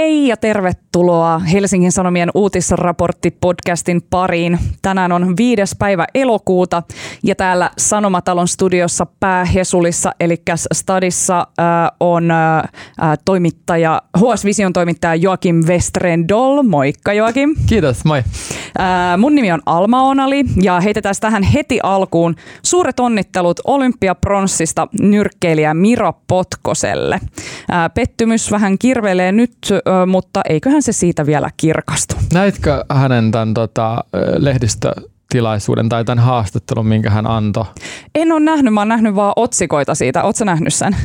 Hei ja tervetuloa Helsingin Sanomien uutisraportti-podcastin pariin. Tänään on viides päivä elokuuta ja täällä Sanomatalon studiossa päähesulissa eli Stadissa äh, on äh, toimittaja, HS Vision toimittaja Joakim Westrendol. Moikka Joakim. Kiitos, moi. Äh, mun nimi on Alma Onali ja heitetään tähän heti alkuun suuret onnittelut olympiapronssista nyrkkeilijä Miro Potkoselle. Äh, pettymys vähän kirvelee nyt mutta eiköhän se siitä vielä kirkastu. Näitkö hänen tämän tota, lehdistötilaisuuden tai tämän haastattelun, minkä hän antoi? En ole nähnyt, mä oon nähnyt vaan otsikoita siitä. Oletko nähnyt sen?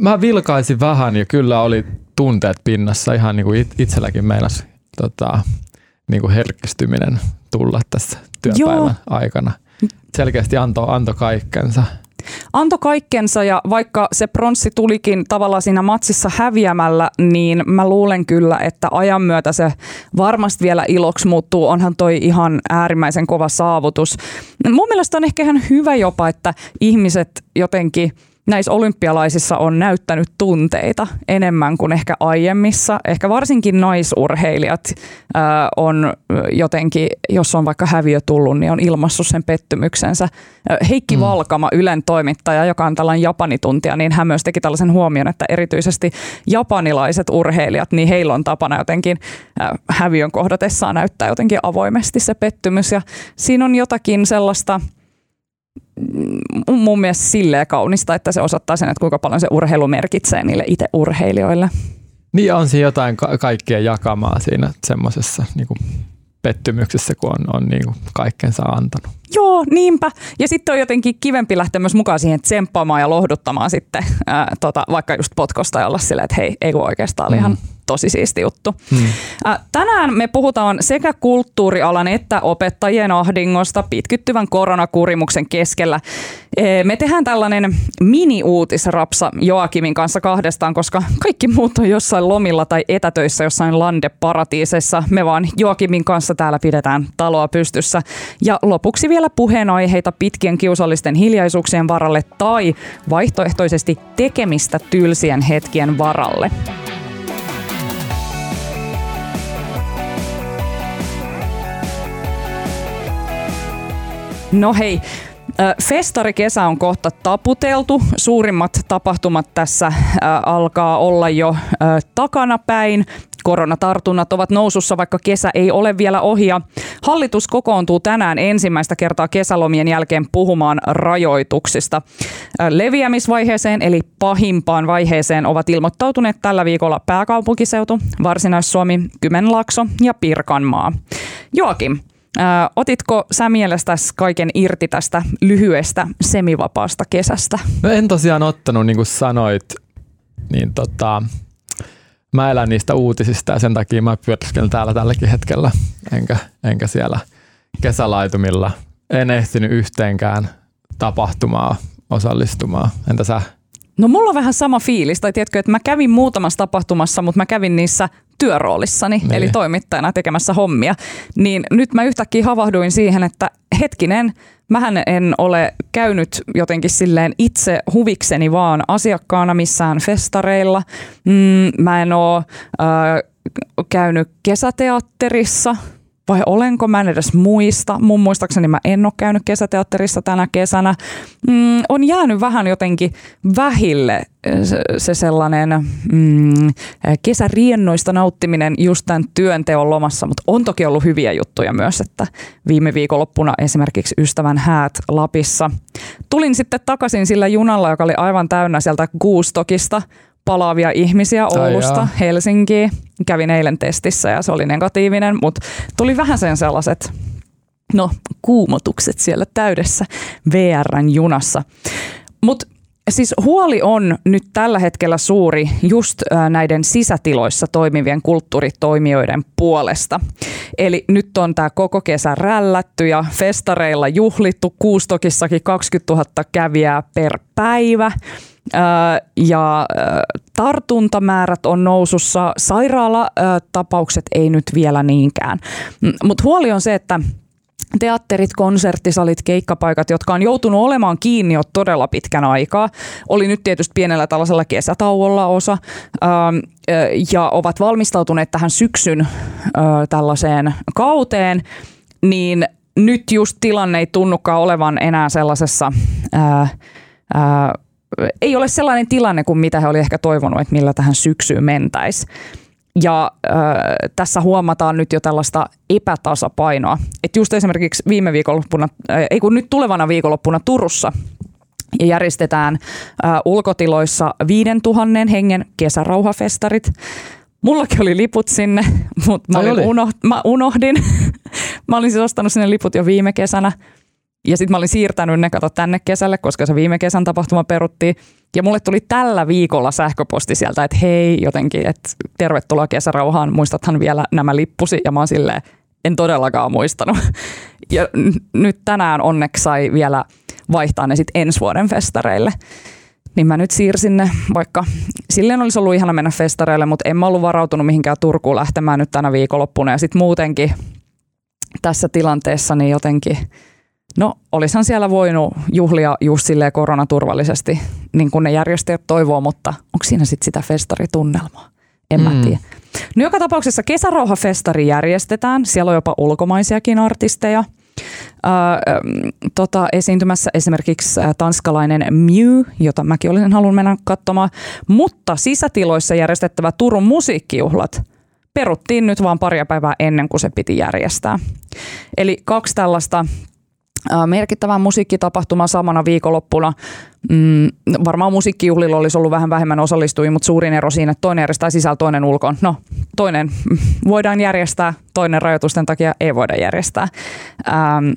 Mä vilkaisin vähän ja kyllä oli tunteet pinnassa ihan niin kuin itselläkin meinasi tota, niin kuin herkistyminen tulla tässä työpäivän Joo. aikana. Selkeästi antoi anto kaikkensa antoi kaikkensa ja vaikka se pronssi tulikin tavallaan siinä matsissa häviämällä, niin mä luulen kyllä, että ajan myötä se varmasti vielä iloksi muuttuu. Onhan toi ihan äärimmäisen kova saavutus. Mun mielestä on ehkä ihan hyvä jopa, että ihmiset jotenkin – näissä olympialaisissa on näyttänyt tunteita enemmän kuin ehkä aiemmissa. Ehkä varsinkin naisurheilijat äh, on jotenkin, jos on vaikka häviö tullut, niin on ilmassut sen pettymyksensä. Heikki mm. Valkama, Ylen toimittaja, joka on tällainen japanituntija, niin hän myös teki tällaisen huomion, että erityisesti japanilaiset urheilijat, niin heillä on tapana jotenkin äh, häviön kohdatessaan näyttää jotenkin avoimesti se pettymys. Ja siinä on jotakin sellaista – mun mielestä silleen kaunista, että se osoittaa sen, että kuinka paljon se urheilu merkitsee niille itse urheilijoille. Niin on siinä jotain ka- kaikkea jakamaa siinä semmoisessa niin pettymyksessä, kun on, on niin kuin kaikkensa antanut. Joo, niinpä. Ja sitten on jotenkin kivempi lähteä myös mukaan siihen tsemppaamaan ja lohduttamaan sitten ää, tota, vaikka just potkosta ja olla silleen, että hei, ei kun oikeastaan oli mm. ihan tosi siisti juttu. Hmm. Tänään me puhutaan sekä kulttuurialan että opettajien ahdingosta pitkittyvän koronakurimuksen keskellä. Me tehdään tällainen mini-uutisrapsa Joakimin kanssa kahdestaan, koska kaikki muut on jossain lomilla tai etätöissä jossain landeparatiisessa. Me vaan Joakimin kanssa täällä pidetään taloa pystyssä. Ja lopuksi vielä puheenaiheita pitkien kiusallisten hiljaisuuksien varalle tai vaihtoehtoisesti tekemistä tylsien hetkien varalle. No hei, Festarikesä on kohta taputeltu. Suurimmat tapahtumat tässä alkaa olla jo takana päin. Koronatartunnat ovat nousussa, vaikka kesä ei ole vielä ohi. Hallitus kokoontuu tänään ensimmäistä kertaa kesälomien jälkeen puhumaan rajoituksista. Leviämisvaiheeseen eli pahimpaan vaiheeseen ovat ilmoittautuneet tällä viikolla pääkaupunkiseutu, Varsinais-Suomi, Kymenlaakso ja Pirkanmaa. Joakim, Ö, otitko sä mielestäsi kaiken irti tästä lyhyestä semivapaasta kesästä? No en tosiaan ottanut, niin kuin sanoit, niin tota, mä elän niistä uutisista ja sen takia mä pyöriskelen täällä tälläkin hetkellä, enkä, enkä siellä kesälaitumilla. En ehtinyt yhteenkään tapahtumaa osallistumaan. Entä sä? No mulla on vähän sama fiilis, tai tiedätkö, että mä kävin muutamassa tapahtumassa, mutta mä kävin niissä työroolissani, niin. eli toimittajana tekemässä hommia. Niin nyt mä yhtäkkiä havahduin siihen, että hetkinen, mähän en ole käynyt jotenkin silleen itse huvikseni vaan asiakkaana missään festareilla. Mm, mä en ole äh, käynyt kesäteatterissa – vai olenko, mä en edes muista. Mun muistaakseni mä en ole käynyt kesäteatterissa tänä kesänä. Mm, on jäänyt vähän jotenkin vähille se, se sellainen mm, kesäriennoista nauttiminen just tämän työnteon lomassa, mutta on toki ollut hyviä juttuja myös, että viime viikonloppuna esimerkiksi ystävän häät Lapissa. Tulin sitten takaisin sillä junalla, joka oli aivan täynnä sieltä Guustokista palaavia ihmisiä Oulusta Ai Helsinkiin. Kävin eilen testissä ja se oli negatiivinen, mutta tuli vähän sen sellaiset no, kuumotukset siellä täydessä VRn junassa. Mutta Siis huoli on nyt tällä hetkellä suuri just näiden sisätiloissa toimivien kulttuuritoimijoiden puolesta. Eli nyt on tämä koko kesä rällätty ja festareilla juhlittu, Kuustokissakin 20 000 kävijää per päivä ja tartuntamäärät on nousussa, sairaalatapaukset ei nyt vielä niinkään. Mutta huoli on se, että teatterit, konserttisalit, keikkapaikat, jotka on joutunut olemaan kiinni jo todella pitkän aikaa. Oli nyt tietysti pienellä tällaisella kesätauolla osa ja ovat valmistautuneet tähän syksyn tällaiseen kauteen, niin nyt just tilanne ei tunnukaan olevan enää sellaisessa, ää, ää, ei ole sellainen tilanne kuin mitä he oli ehkä toivonut, että millä tähän syksyyn mentäisi. Ja äh, tässä huomataan nyt jo tällaista epätasapainoa. Että just esimerkiksi viime viikonloppuna, ei kun nyt tulevana viikonloppuna Turussa järjestetään äh, ulkotiloissa 5000 hengen kesärauhafestarit. Mullakin oli liput sinne, mutta mä, unoh- mä unohdin. mä olin siis ostanut sinne liput jo viime kesänä. Ja sitten mä olin siirtänyt ne kato tänne kesälle, koska se viime kesän tapahtuma peruttiin. Ja mulle tuli tällä viikolla sähköposti sieltä, että hei jotenkin, että tervetuloa kesärauhaan, muistathan vielä nämä lippusi. Ja mä oon silleen, en todellakaan muistanut. Ja nyt tänään onneksi sai vielä vaihtaa ne sitten ensi vuoden festareille. Niin mä nyt siirsin ne, vaikka silleen olisi ollut ihana mennä festareille, mutta en mä ollut varautunut mihinkään Turkuun lähtemään nyt tänä viikonloppuna. Ja sitten muutenkin tässä tilanteessa niin jotenkin – No, olisihan siellä voinut juhlia just silleen koronaturvallisesti, niin kuin ne järjestäjät toivoo, mutta onko siinä sitten sitä festaritunnelmaa? En mä mm. tiedä. No joka tapauksessa kesärauhafestari järjestetään. Siellä on jopa ulkomaisiakin artisteja. Äh, tota, esiintymässä esimerkiksi tanskalainen Mew, jota mäkin olisin halunnut mennä katsomaan. Mutta sisätiloissa järjestettävä Turun musiikkijuhlat peruttiin nyt vaan paria päivää ennen kuin se piti järjestää. Eli kaksi tällaista merkittävän musiikkitapahtuma samana viikonloppuna. Mm, varmaan musiikkijuhlilla olisi ollut vähän vähemmän osallistujia, mutta suurin ero siinä, että toinen järjestää sisällä, toinen ulkoon. No, toinen voidaan järjestää, toinen rajoitusten takia ei voida järjestää. Ähm,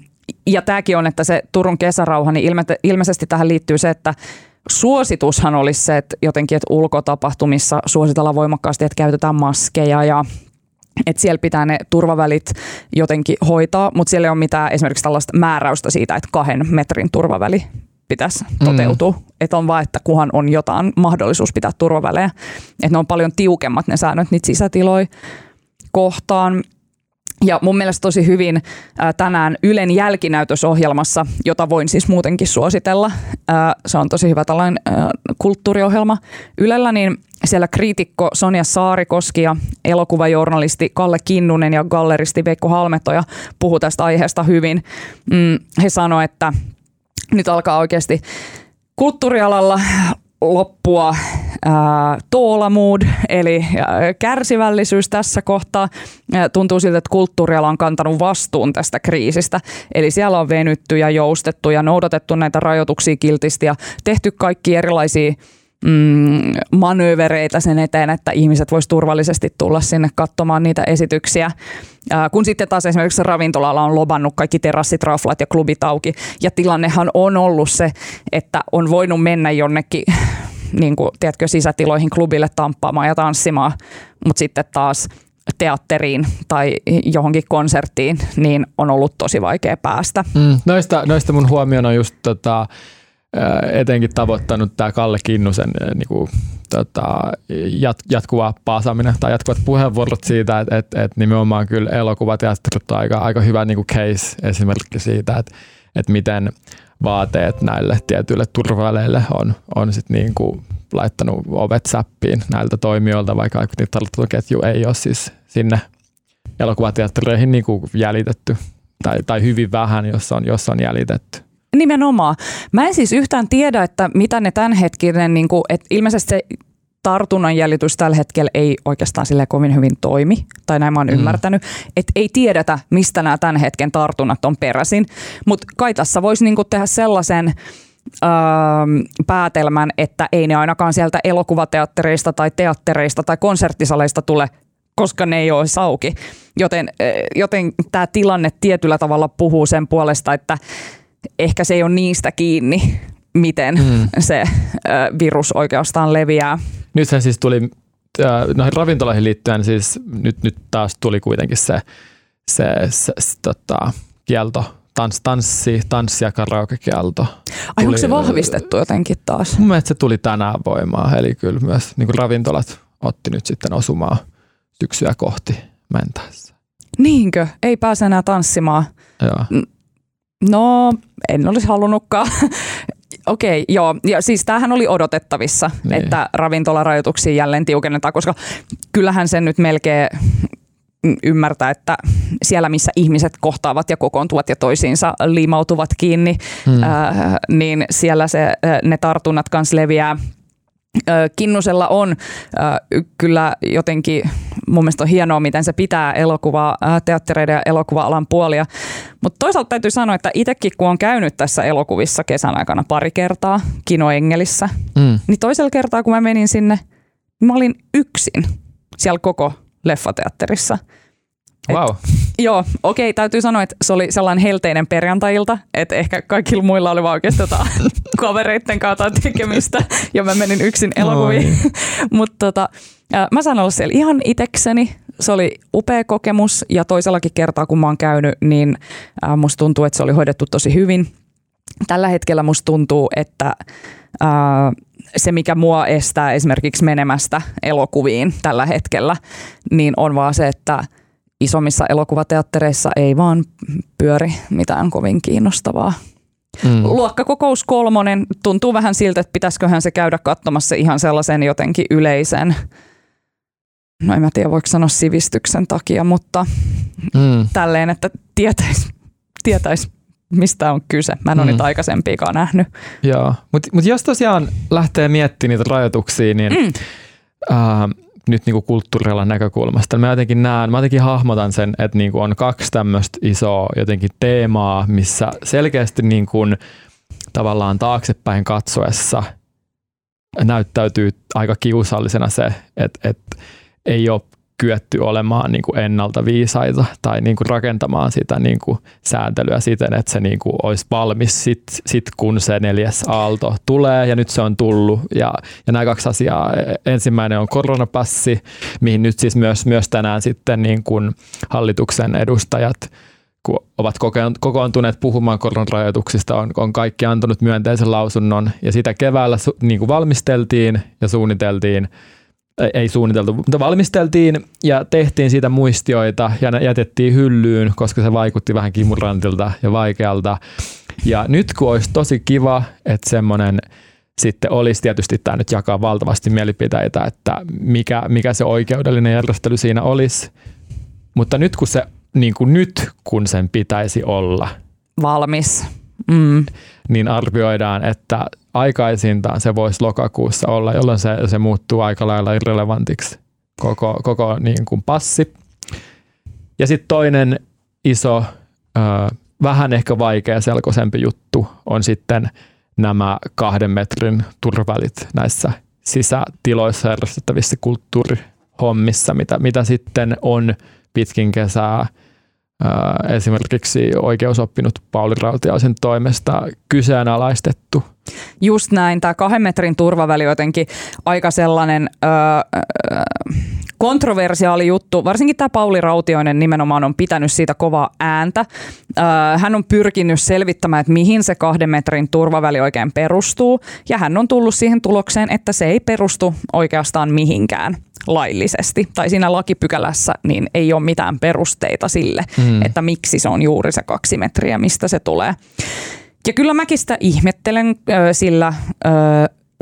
ja tämäkin on, että se Turun kesärauha, niin ilme- ilmeisesti tähän liittyy se, että suositushan olisi se, että jotenkin, että ulkotapahtumissa suositellaan voimakkaasti, että käytetään maskeja ja että siellä pitää ne turvavälit jotenkin hoitaa, mutta siellä ei ole mitään esimerkiksi tällaista määräystä siitä, että kahden metrin turvaväli pitäisi mm. toteutua. Mm. Että on vaan, että kuhan on jotain mahdollisuus pitää turvavälejä. Että ne on paljon tiukemmat ne säännöt niitä sisätiloja kohtaan. Ja mun mielestä tosi hyvin tänään Ylen jälkinäytösohjelmassa, jota voin siis muutenkin suositella, se on tosi hyvä tällainen kulttuuriohjelma Ylellä, niin siellä kriitikko Sonja Saarikoski ja elokuvajournalisti Kalle Kinnunen ja galleristi Veikko Halmetoja puhu tästä aiheesta hyvin. Mm, he sanoivat, että nyt alkaa oikeasti kulttuurialalla loppua ää, mood, eli kärsivällisyys tässä kohtaa. Tuntuu siltä, että kulttuuriala on kantanut vastuun tästä kriisistä. Eli siellä on venytty ja joustettu ja noudatettu näitä rajoituksia kiltisti ja tehty kaikki erilaisia mm, manöövereitä sen eteen, että ihmiset vois turvallisesti tulla sinne katsomaan niitä esityksiä. Ää, kun sitten taas esimerkiksi ravintolalla on lobannut kaikki terassit, raflat ja klubit auki. Ja tilannehan on ollut se, että on voinut mennä jonnekin niin kuin, tiedätkö, sisätiloihin klubille tamppaamaan ja tanssimaan, mutta sitten taas teatteriin tai johonkin konserttiin, niin on ollut tosi vaikea päästä. Mm, noista, noista mun huomioon on just tota, etenkin tavoittanut tämä Kalle Kinnusen niin kuin, tota, jat, jatkuva paasaminen tai jatkuvat puheenvuorot siitä, että et, et nimenomaan kyllä elokuvateatterit on aika, aika hyvä niin kuin case esimerkki siitä, että et miten vaateet näille tietyille turvaleille on, on sit niin kuin laittanut ovet säppiin näiltä toimijoilta, vaikka ketju ei ole siis sinne elokuvateattereihin niin kuin jäljitetty tai, tai hyvin vähän, jos on, jos on jäljitetty. Nimenomaan. Mä en siis yhtään tiedä, että mitä ne tämänhetkinen, niin kuin, että ilmeisesti se tartunnan jäljitys tällä hetkellä ei oikeastaan sille kovin hyvin toimi, tai näin mä oon mm. ymmärtänyt, että ei tiedetä, mistä nämä tämän hetken tartunnat on peräisin, mutta kai tässä voisi niinku tehdä sellaisen öö, päätelmän, että ei ne ainakaan sieltä elokuvateattereista tai teattereista tai konserttisaleista tule, koska ne ei ole auki. Joten, joten tämä tilanne tietyllä tavalla puhuu sen puolesta, että ehkä se ei ole niistä kiinni, miten mm. se virus oikeastaan leviää. Nythän siis tuli noihin ravintoloihin liittyen siis nyt, nyt taas tuli kuitenkin se, se, se, se tota, kielto, tans, tanssi, tanssi- ja karaoke-kielto. Ai onko se vahvistettu jotenkin taas? Mun mielestä se tuli tänään voimaan, eli kyllä myös niin ravintolat otti nyt sitten osumaa syksyä kohti mentäessä. Niinkö? Ei pääse enää tanssimaan. Joo. No, en olisi halunnutkaan. Okei, okay, joo. Ja siis tämähän oli odotettavissa, niin. että ravintolarajoituksia jälleen tiukennetaan, koska kyllähän sen nyt melkein ymmärtää, että siellä missä ihmiset kohtaavat ja kokoontuvat ja toisiinsa liimautuvat kiinni, hmm. äh, niin siellä se, ne tartunnat kanssa leviää Kinnusella on kyllä jotenkin, mun mielestä on hienoa, miten se pitää elokuvaa, teattereiden ja elokuva-alan puolia. Mutta toisaalta täytyy sanoa, että itsekin kun on käynyt tässä elokuvissa kesän aikana pari kertaa Kinoengelissä, mm. niin toisella kertaa kun mä menin sinne, niin mä olin yksin siellä koko leffateatterissa. Wow. joo, okei, täytyy sanoa, että se oli sellainen helteinen perjantailta, että ehkä kaikilla muilla oli vaan oikeasti tota, kavereitten kautta tekemistä ja mä menin yksin elokuviin. Mutta tota, mä sain olla siellä ihan itekseni. Se oli upea kokemus ja toisellakin kertaa kun mä oon käynyt, niin musta tuntuu, että se oli hoidettu tosi hyvin. Tällä hetkellä musta tuntuu, että se, mikä mua estää esimerkiksi menemästä elokuviin tällä hetkellä, niin on vaan se, että – isommissa elokuvateattereissa ei vaan pyöri mitään kovin kiinnostavaa. Mm. Luokkakokous kolmonen tuntuu vähän siltä, että pitäisiköhän se käydä katsomassa ihan sellaisen jotenkin yleisen, no en mä tiedä voiko sanoa sivistyksen takia, mutta mm. tälleen, että tietäisi tietäis, mistä on kyse. Mä en ole mm. niitä aikaisempiakaan nähnyt. Joo, mutta mut jos tosiaan lähtee miettimään niitä rajoituksia, niin mm. äh, nyt niin kulttuurialan näkökulmasta. Mä jotenkin näen, mä jotenkin hahmotan sen, että niin kuin on kaksi tämmöistä isoa jotenkin teemaa, missä selkeästi niin kuin tavallaan taaksepäin katsoessa näyttäytyy aika kiusallisena se, että, että ei ole kyetty olemaan niin kuin ennalta viisaita tai niin kuin rakentamaan sitä niin kuin sääntelyä siten, että se niin kuin olisi valmis sit, sit kun se neljäs aalto tulee ja nyt se on tullut. Ja, ja nämä kaksi asiaa, ensimmäinen on koronapassi, mihin nyt siis myös, myös tänään sitten niin kuin hallituksen edustajat kun ovat kokoontuneet puhumaan koronarajoituksista, on, on kaikki antanut myönteisen lausunnon ja sitä keväällä niin kuin valmisteltiin ja suunniteltiin – ei suunniteltu, mutta valmisteltiin ja tehtiin siitä muistioita ja jätettiin hyllyyn, koska se vaikutti vähän kimurantilta ja vaikealta. Ja nyt kun olisi tosi kiva, että semmoinen sitten olisi tietysti tämä nyt jakaa valtavasti mielipiteitä, että mikä, mikä se oikeudellinen järjestely siinä olisi. Mutta nyt kun se, niin kuin nyt kun sen pitäisi olla. Valmis. Mm. Niin arvioidaan, että aikaisintaan se voisi lokakuussa olla, jolloin se, se muuttuu aika lailla irrelevantiksi koko, koko niin kuin passi. Ja sitten toinen iso, ö, vähän ehkä vaikea selkoisempi juttu on sitten nämä kahden metrin turvalit näissä sisätiloissa järjestettävissä kulttuurihommissa, mitä, mitä sitten on pitkin kesää – esimerkiksi oikeusoppinut Pauli Rautiaisen toimesta kyseenalaistettu. Just näin. Tämä kahden metrin turvaväli jotenkin aika sellainen öö, kontroversiaali juttu. Varsinkin tämä Pauli Rautioinen nimenomaan on pitänyt siitä kovaa ääntä. Öö, hän on pyrkinyt selvittämään, että mihin se kahden metrin turvaväli oikein perustuu. Ja hän on tullut siihen tulokseen, että se ei perustu oikeastaan mihinkään laillisesti tai siinä lakipykälässä niin ei ole mitään perusteita sille, mm. että miksi se on juuri se kaksi metriä, mistä se tulee. Ja kyllä mäkin sitä ihmettelen, sillä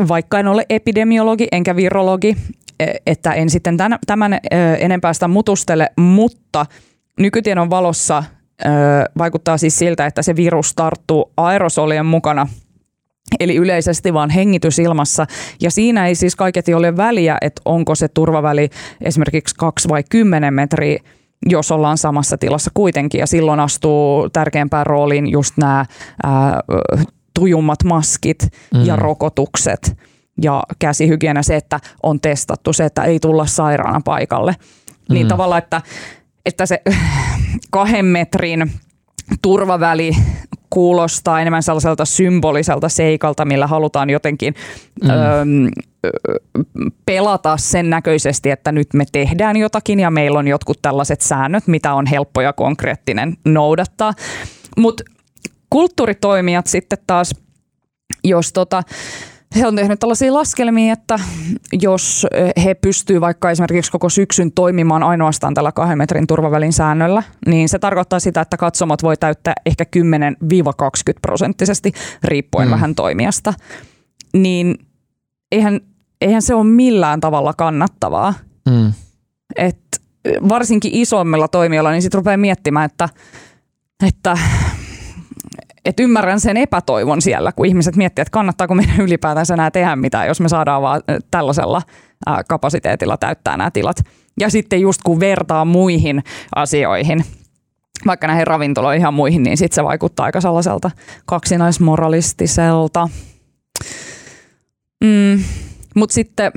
vaikka en ole epidemiologi enkä virologi, e, että en sitten tämän, tämän enempää sitä mutustele, mutta nykytiedon valossa vaikuttaa siis siltä, että se virus tarttuu aerosolien mukana – Eli yleisesti vaan hengitysilmassa. Ja siinä ei siis kaiketi ole väliä, että onko se turvaväli esimerkiksi kaksi vai kymmenen metriä, jos ollaan samassa tilassa kuitenkin. Ja silloin astuu tärkeämpään rooliin just nämä ää, tujummat maskit mm. ja rokotukset ja käsihygienia, se, että on testattu, se, että ei tulla sairaana paikalle. Mm. Niin tavallaan, että, että se kahden metrin turvaväli kuulostaa enemmän sellaiselta symboliselta seikalta, millä halutaan jotenkin mm. öö, pelata sen näköisesti, että nyt me tehdään jotakin ja meillä on jotkut tällaiset säännöt, mitä on helppo ja konkreettinen noudattaa. Mutta kulttuuritoimijat sitten taas, jos tota, he on tehnyt tällaisia laskelmia, että jos he pystyvät vaikka esimerkiksi koko syksyn toimimaan ainoastaan tällä kahden metrin turvavälin säännöllä, niin se tarkoittaa sitä, että katsomot voi täyttää ehkä 10-20 prosenttisesti riippuen mm. vähän toimijasta. Niin eihän, eihän se ole millään tavalla kannattavaa. Mm. Et varsinkin isommilla toimijoilla, niin sitten rupeaa miettimään, että, että että ymmärrän sen epätoivon siellä, kun ihmiset miettivät, että kannattaako meidän ylipäätänsä enää tehdä mitään, jos me saadaan vaan tällaisella kapasiteetilla täyttää nämä tilat. Ja sitten just kun vertaa muihin asioihin, vaikka näihin ravintoloihin ja muihin, niin sitten se vaikuttaa aika sellaiselta kaksinaismoralistiselta. Mm, Mutta sitten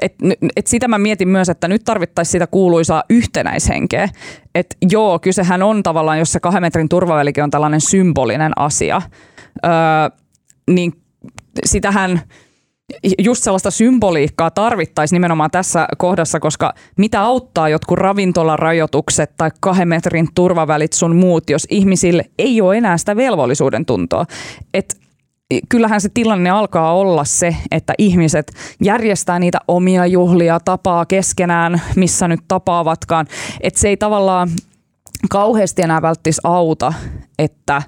et, et sitä mä mietin myös, että nyt tarvittaisiin sitä kuuluisaa yhtenäishenkeä. Että joo, kysehän on tavallaan, jos se kahden metrin turvavälikin on tällainen symbolinen asia, öö, niin sitähän just sellaista symboliikkaa tarvittaisiin nimenomaan tässä kohdassa, koska mitä auttaa jotkut ravintolarajoitukset tai kahden metrin turvavälit sun muut, jos ihmisille ei ole enää sitä velvollisuuden tuntoa. Et kyllähän se tilanne alkaa olla se, että ihmiset järjestää niitä omia juhlia, tapaa keskenään, missä nyt tapaavatkaan. Että se ei tavallaan kauheasti enää välttis auta, että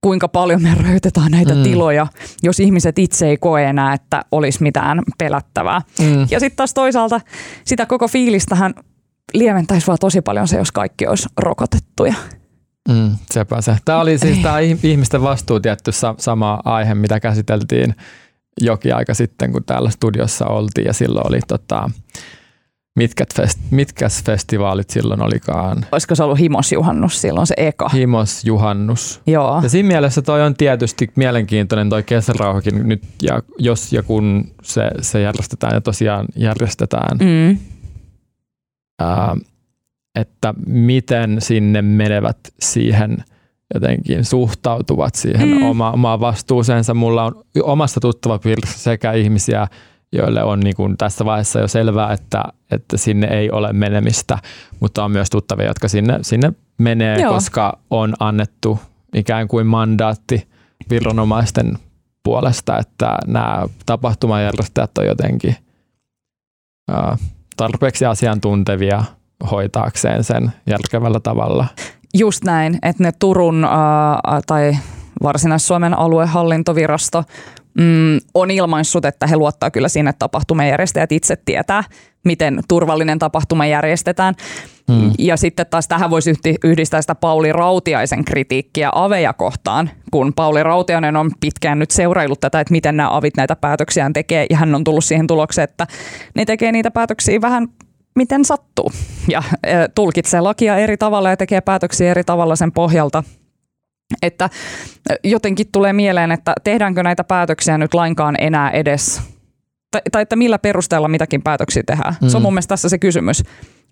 kuinka paljon me rajoitetaan näitä mm. tiloja, jos ihmiset itse ei koe enää, että olisi mitään pelättävää. Mm. Ja sitten taas toisaalta sitä koko fiilistähän lieventäisi vaan tosi paljon se, jos kaikki olisi rokotettuja. Mm, sepä se. Tämä oli siis tämä ihmisten vastuu tietty sama aihe, mitä käsiteltiin jokin aika sitten, kun täällä studiossa oltiin ja silloin oli tota, mitkä, fest, mitkä festivaalit silloin olikaan? Olisiko se ollut Himosjuhannus silloin se eka? Himosjuhannus. Joo. Ja siinä mielessä toi on tietysti mielenkiintoinen toi kesärauhakin nyt, ja jos ja kun se, se järjestetään ja tosiaan järjestetään. Mm. Ää, että miten sinne menevät siihen jotenkin suhtautuvat siihen mm. oma, omaan vastuuseensa. Mulla on omasta tuttava piirissä sekä ihmisiä, joille on niin kuin tässä vaiheessa jo selvää, että, että sinne ei ole menemistä, mutta on myös tuttavia, jotka sinne, sinne menee, Joo. koska on annettu ikään kuin mandaatti viranomaisten puolesta, että nämä tapahtumajärjestäjät on jotenkin tarpeeksi asiantuntevia hoitaakseen sen järkevällä tavalla. Just näin, että ne Turun ää, tai Varsinais-Suomen aluehallintovirasto mm, on ilmaissut, että he luottaa kyllä siinä, että tapahtumajärjestäjät itse tietää, miten turvallinen tapahtuma järjestetään. Hmm. Ja sitten taas tähän voisi yhdistää sitä Pauli Rautiaisen kritiikkiä aveja kohtaan, kun Pauli Rautiainen on pitkään nyt seuraillut tätä, että miten nämä avit näitä päätöksiään tekee, ja hän on tullut siihen tulokseen, että ne tekee niitä päätöksiä vähän miten sattuu ja tulkitsee lakia eri tavalla ja tekee päätöksiä eri tavalla sen pohjalta. Että jotenkin tulee mieleen, että tehdäänkö näitä päätöksiä nyt lainkaan enää edes, tai, tai että millä perusteella mitäkin päätöksiä tehdään. Mm. Se on mun mielestä tässä se kysymys.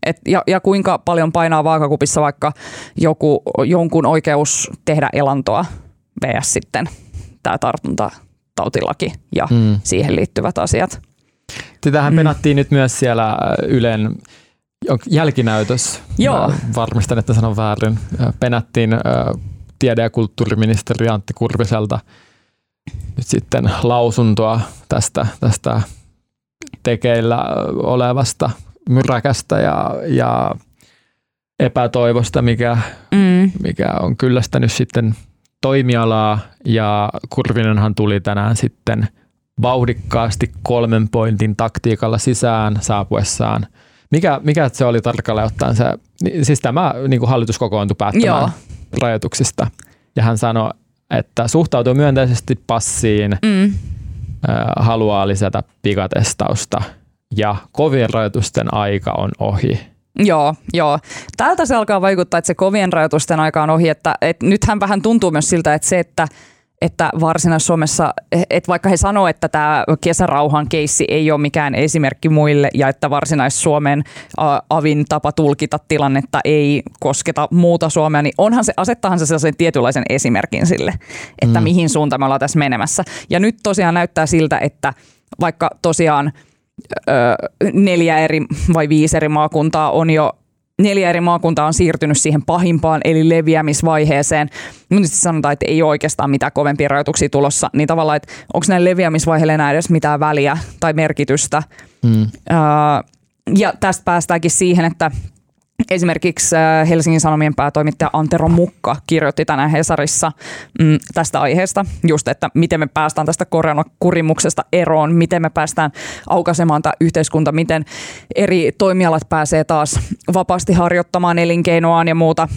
Et, ja, ja kuinka paljon painaa vaakakupissa vaikka joku, jonkun oikeus tehdä elantoa vs. sitten tämä tartuntatautilaki ja mm. siihen liittyvät asiat. Tähän mm. penattiin nyt myös siellä äh, Ylen jälkinäytös. Joo. Mä varmistan, että sanon väärin. Äh, penattiin äh, tiede- ja kulttuuriministeri Antti Kurviselta nyt sitten lausuntoa tästä, tästä tekeillä olevasta myräkästä ja, ja epätoivosta, mikä, mm. mikä on kyllästänyt sitten toimialaa ja Kurvinenhan tuli tänään sitten – vauhdikkaasti kolmen pointin taktiikalla sisään saapuessaan. Mikä, mikä se oli tarkalleen ottaen se, siis tämä niin kuin hallitus kokoontui päättämään Joo. rajoituksista. Ja hän sanoi, että suhtautuu myönteisesti passiin, mm. haluaa lisätä pikatestausta ja kovien rajoitusten aika on ohi. Joo, joo. Tältä se alkaa vaikuttaa, että se kovien rajoitusten aika on ohi. Että, että nythän vähän tuntuu myös siltä, että se, että että Varsinais-Suomessa, että vaikka he sanoo, että tämä kesärauhan keissi ei ole mikään esimerkki muille ja että Varsinais-Suomen avin tapa tulkita tilannetta ei kosketa muuta Suomea, niin onhan se, asettahan se sellaisen tietynlaisen esimerkin sille, että mm. mihin suuntaan me ollaan tässä menemässä. Ja nyt tosiaan näyttää siltä, että vaikka tosiaan ö, neljä eri vai viisi eri maakuntaa on jo neljä eri maakuntaa on siirtynyt siihen pahimpaan eli leviämisvaiheeseen. Mutta sitten sanotaan, että ei ole oikeastaan mitään kovempia rajoituksia tulossa, niin tavallaan, että onko näin leviämisvaiheelle enää edes mitään väliä tai merkitystä. Mm. ja tästä päästäänkin siihen, että Esimerkiksi äh, Helsingin Sanomien päätoimittaja Antero Mukka kirjoitti tänään Hesarissa mm, tästä aiheesta, just että miten me päästään tästä koronakurimuksesta eroon, miten me päästään aukaisemaan tämä yhteiskunta, miten eri toimialat pääsee taas vapaasti harjoittamaan elinkeinoaan ja muuta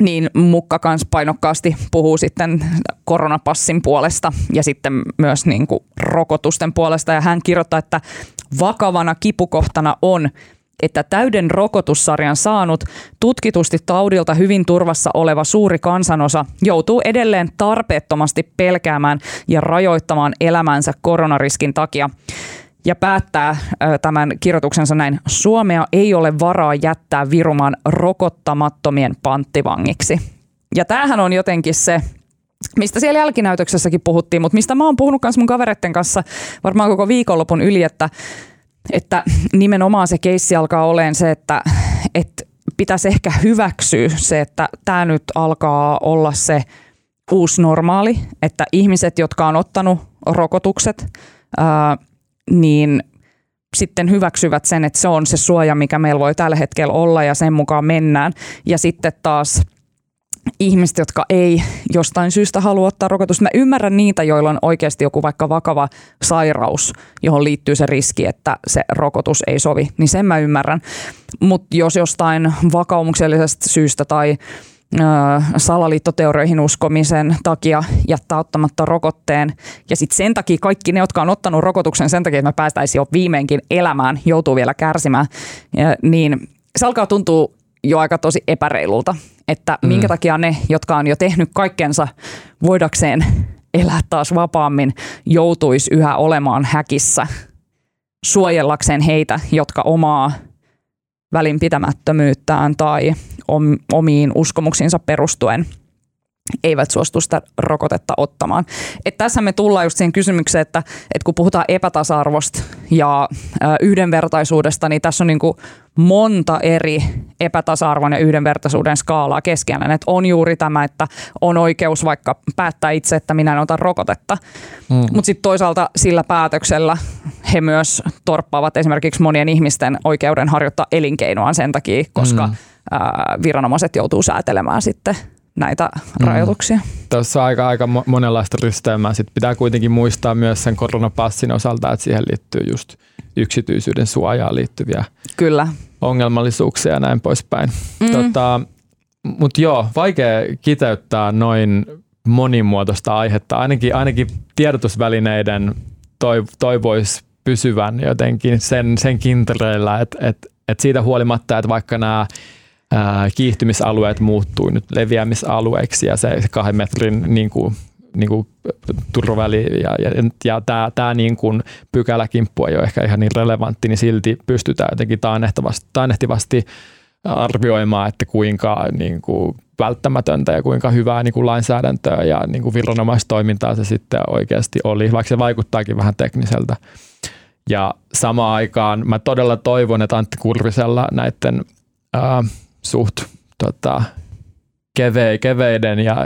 niin Mukka kans painokkaasti puhuu sitten koronapassin puolesta ja sitten myös niin kuin rokotusten puolesta. Ja hän kirjoittaa, että vakavana kipukohtana on, että täyden rokotussarjan saanut, tutkitusti taudilta hyvin turvassa oleva suuri kansanosa joutuu edelleen tarpeettomasti pelkäämään ja rajoittamaan elämänsä koronariskin takia ja päättää tämän kirjoituksensa näin. Suomea ei ole varaa jättää virumaan rokottamattomien panttivangiksi. Ja tämähän on jotenkin se, mistä siellä jälkinäytöksessäkin puhuttiin, mutta mistä mä oon puhunut myös mun kavereiden kanssa varmaan koko viikonlopun yli, että että nimenomaan se keissi alkaa olemaan se, että, että pitäisi ehkä hyväksyä se, että tämä nyt alkaa olla se uusi normaali, että ihmiset, jotka on ottanut rokotukset, ää, niin sitten hyväksyvät sen, että se on se suoja, mikä meillä voi tällä hetkellä olla ja sen mukaan mennään. Ja sitten taas – ihmiset, jotka ei jostain syystä halua ottaa rokotusta. Mä ymmärrän niitä, joilla on oikeasti joku vaikka vakava sairaus, johon liittyy se riski, että se rokotus ei sovi, niin sen mä ymmärrän. Mutta jos jostain vakaumuksellisesta syystä tai salaliittoteorioihin uskomisen takia jättää ottamatta rokotteen. Ja sitten sen takia kaikki ne, jotka on ottanut rokotuksen sen takia, että me päästäisiin jo viimeinkin elämään, joutuu vielä kärsimään, ja, niin se alkaa tuntua jo aika tosi epäreilulta että mm. minkä takia ne, jotka on jo tehnyt kaikkensa voidakseen elää taas vapaammin, joutuisi yhä olemaan häkissä suojellakseen heitä, jotka omaa välinpitämättömyyttään tai omiin uskomuksiinsa perustuen eivät suostu sitä rokotetta ottamaan. Et tässä me tullaan just siihen kysymykseen, että, että kun puhutaan epätasa-arvosta ja yhdenvertaisuudesta, niin tässä on niin kuin monta eri epätasa-arvon ja yhdenvertaisuuden skaalaa keskenään. Et on juuri tämä, että on oikeus vaikka päättää itse, että minä en ota rokotetta. Mm. Mutta sitten toisaalta sillä päätöksellä he myös torppaavat esimerkiksi monien ihmisten oikeuden harjoittaa elinkeinoaan sen takia, koska mm. ää, viranomaiset joutuu säätelemään sitten näitä mm. rajoituksia. Tuossa on aika, aika monenlaista rysteemää. Sitten pitää kuitenkin muistaa myös sen koronapassin osalta, että siihen liittyy just yksityisyyden suojaan liittyviä Kyllä. Ongelmallisuuksia ja näin poispäin. Mm. Tota, Mutta joo, vaikea kiteyttää noin monimuotoista aihetta. Ainakin, ainakin tiedotusvälineiden toivoisi pysyvän jotenkin sen, sen kintereillä, että et, et siitä huolimatta, että vaikka nämä kiihtymisalueet muuttuu nyt leviämisalueiksi ja se, se kahden metrin niin kuin, niin kuin turvaväli ja, ja, ja tämä, tämä niin kuin pykäläkimppu ei ole ehkä ihan niin relevantti, niin silti pystytään jotenkin taannehtivasti, taannehtivasti arvioimaan, että kuinka niin kuin välttämätöntä ja kuinka hyvää niin kuin lainsäädäntöä ja niin kuin viranomaistoimintaa se sitten oikeasti oli, vaikka se vaikuttaakin vähän tekniseltä. Ja samaan aikaan mä todella toivon, että Antti Kurvisella näiden ää, suht tota, keve, keveiden ja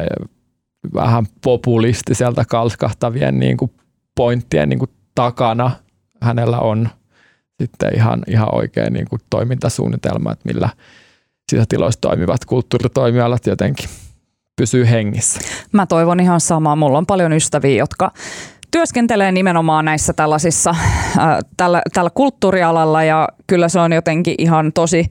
vähän populistiselta kalskahtavien niin kuin pointtien niin kuin takana hänellä on sitten ihan, ihan oikein niin kuin toimintasuunnitelma, että millä sisätiloissa toimivat kulttuuritoimialat jotenkin pysyy hengissä. Mä toivon ihan samaa. Mulla on paljon ystäviä, jotka työskentelee nimenomaan näissä tällaisissa, äh, tällä, tällä kulttuurialalla ja kyllä se on jotenkin ihan tosi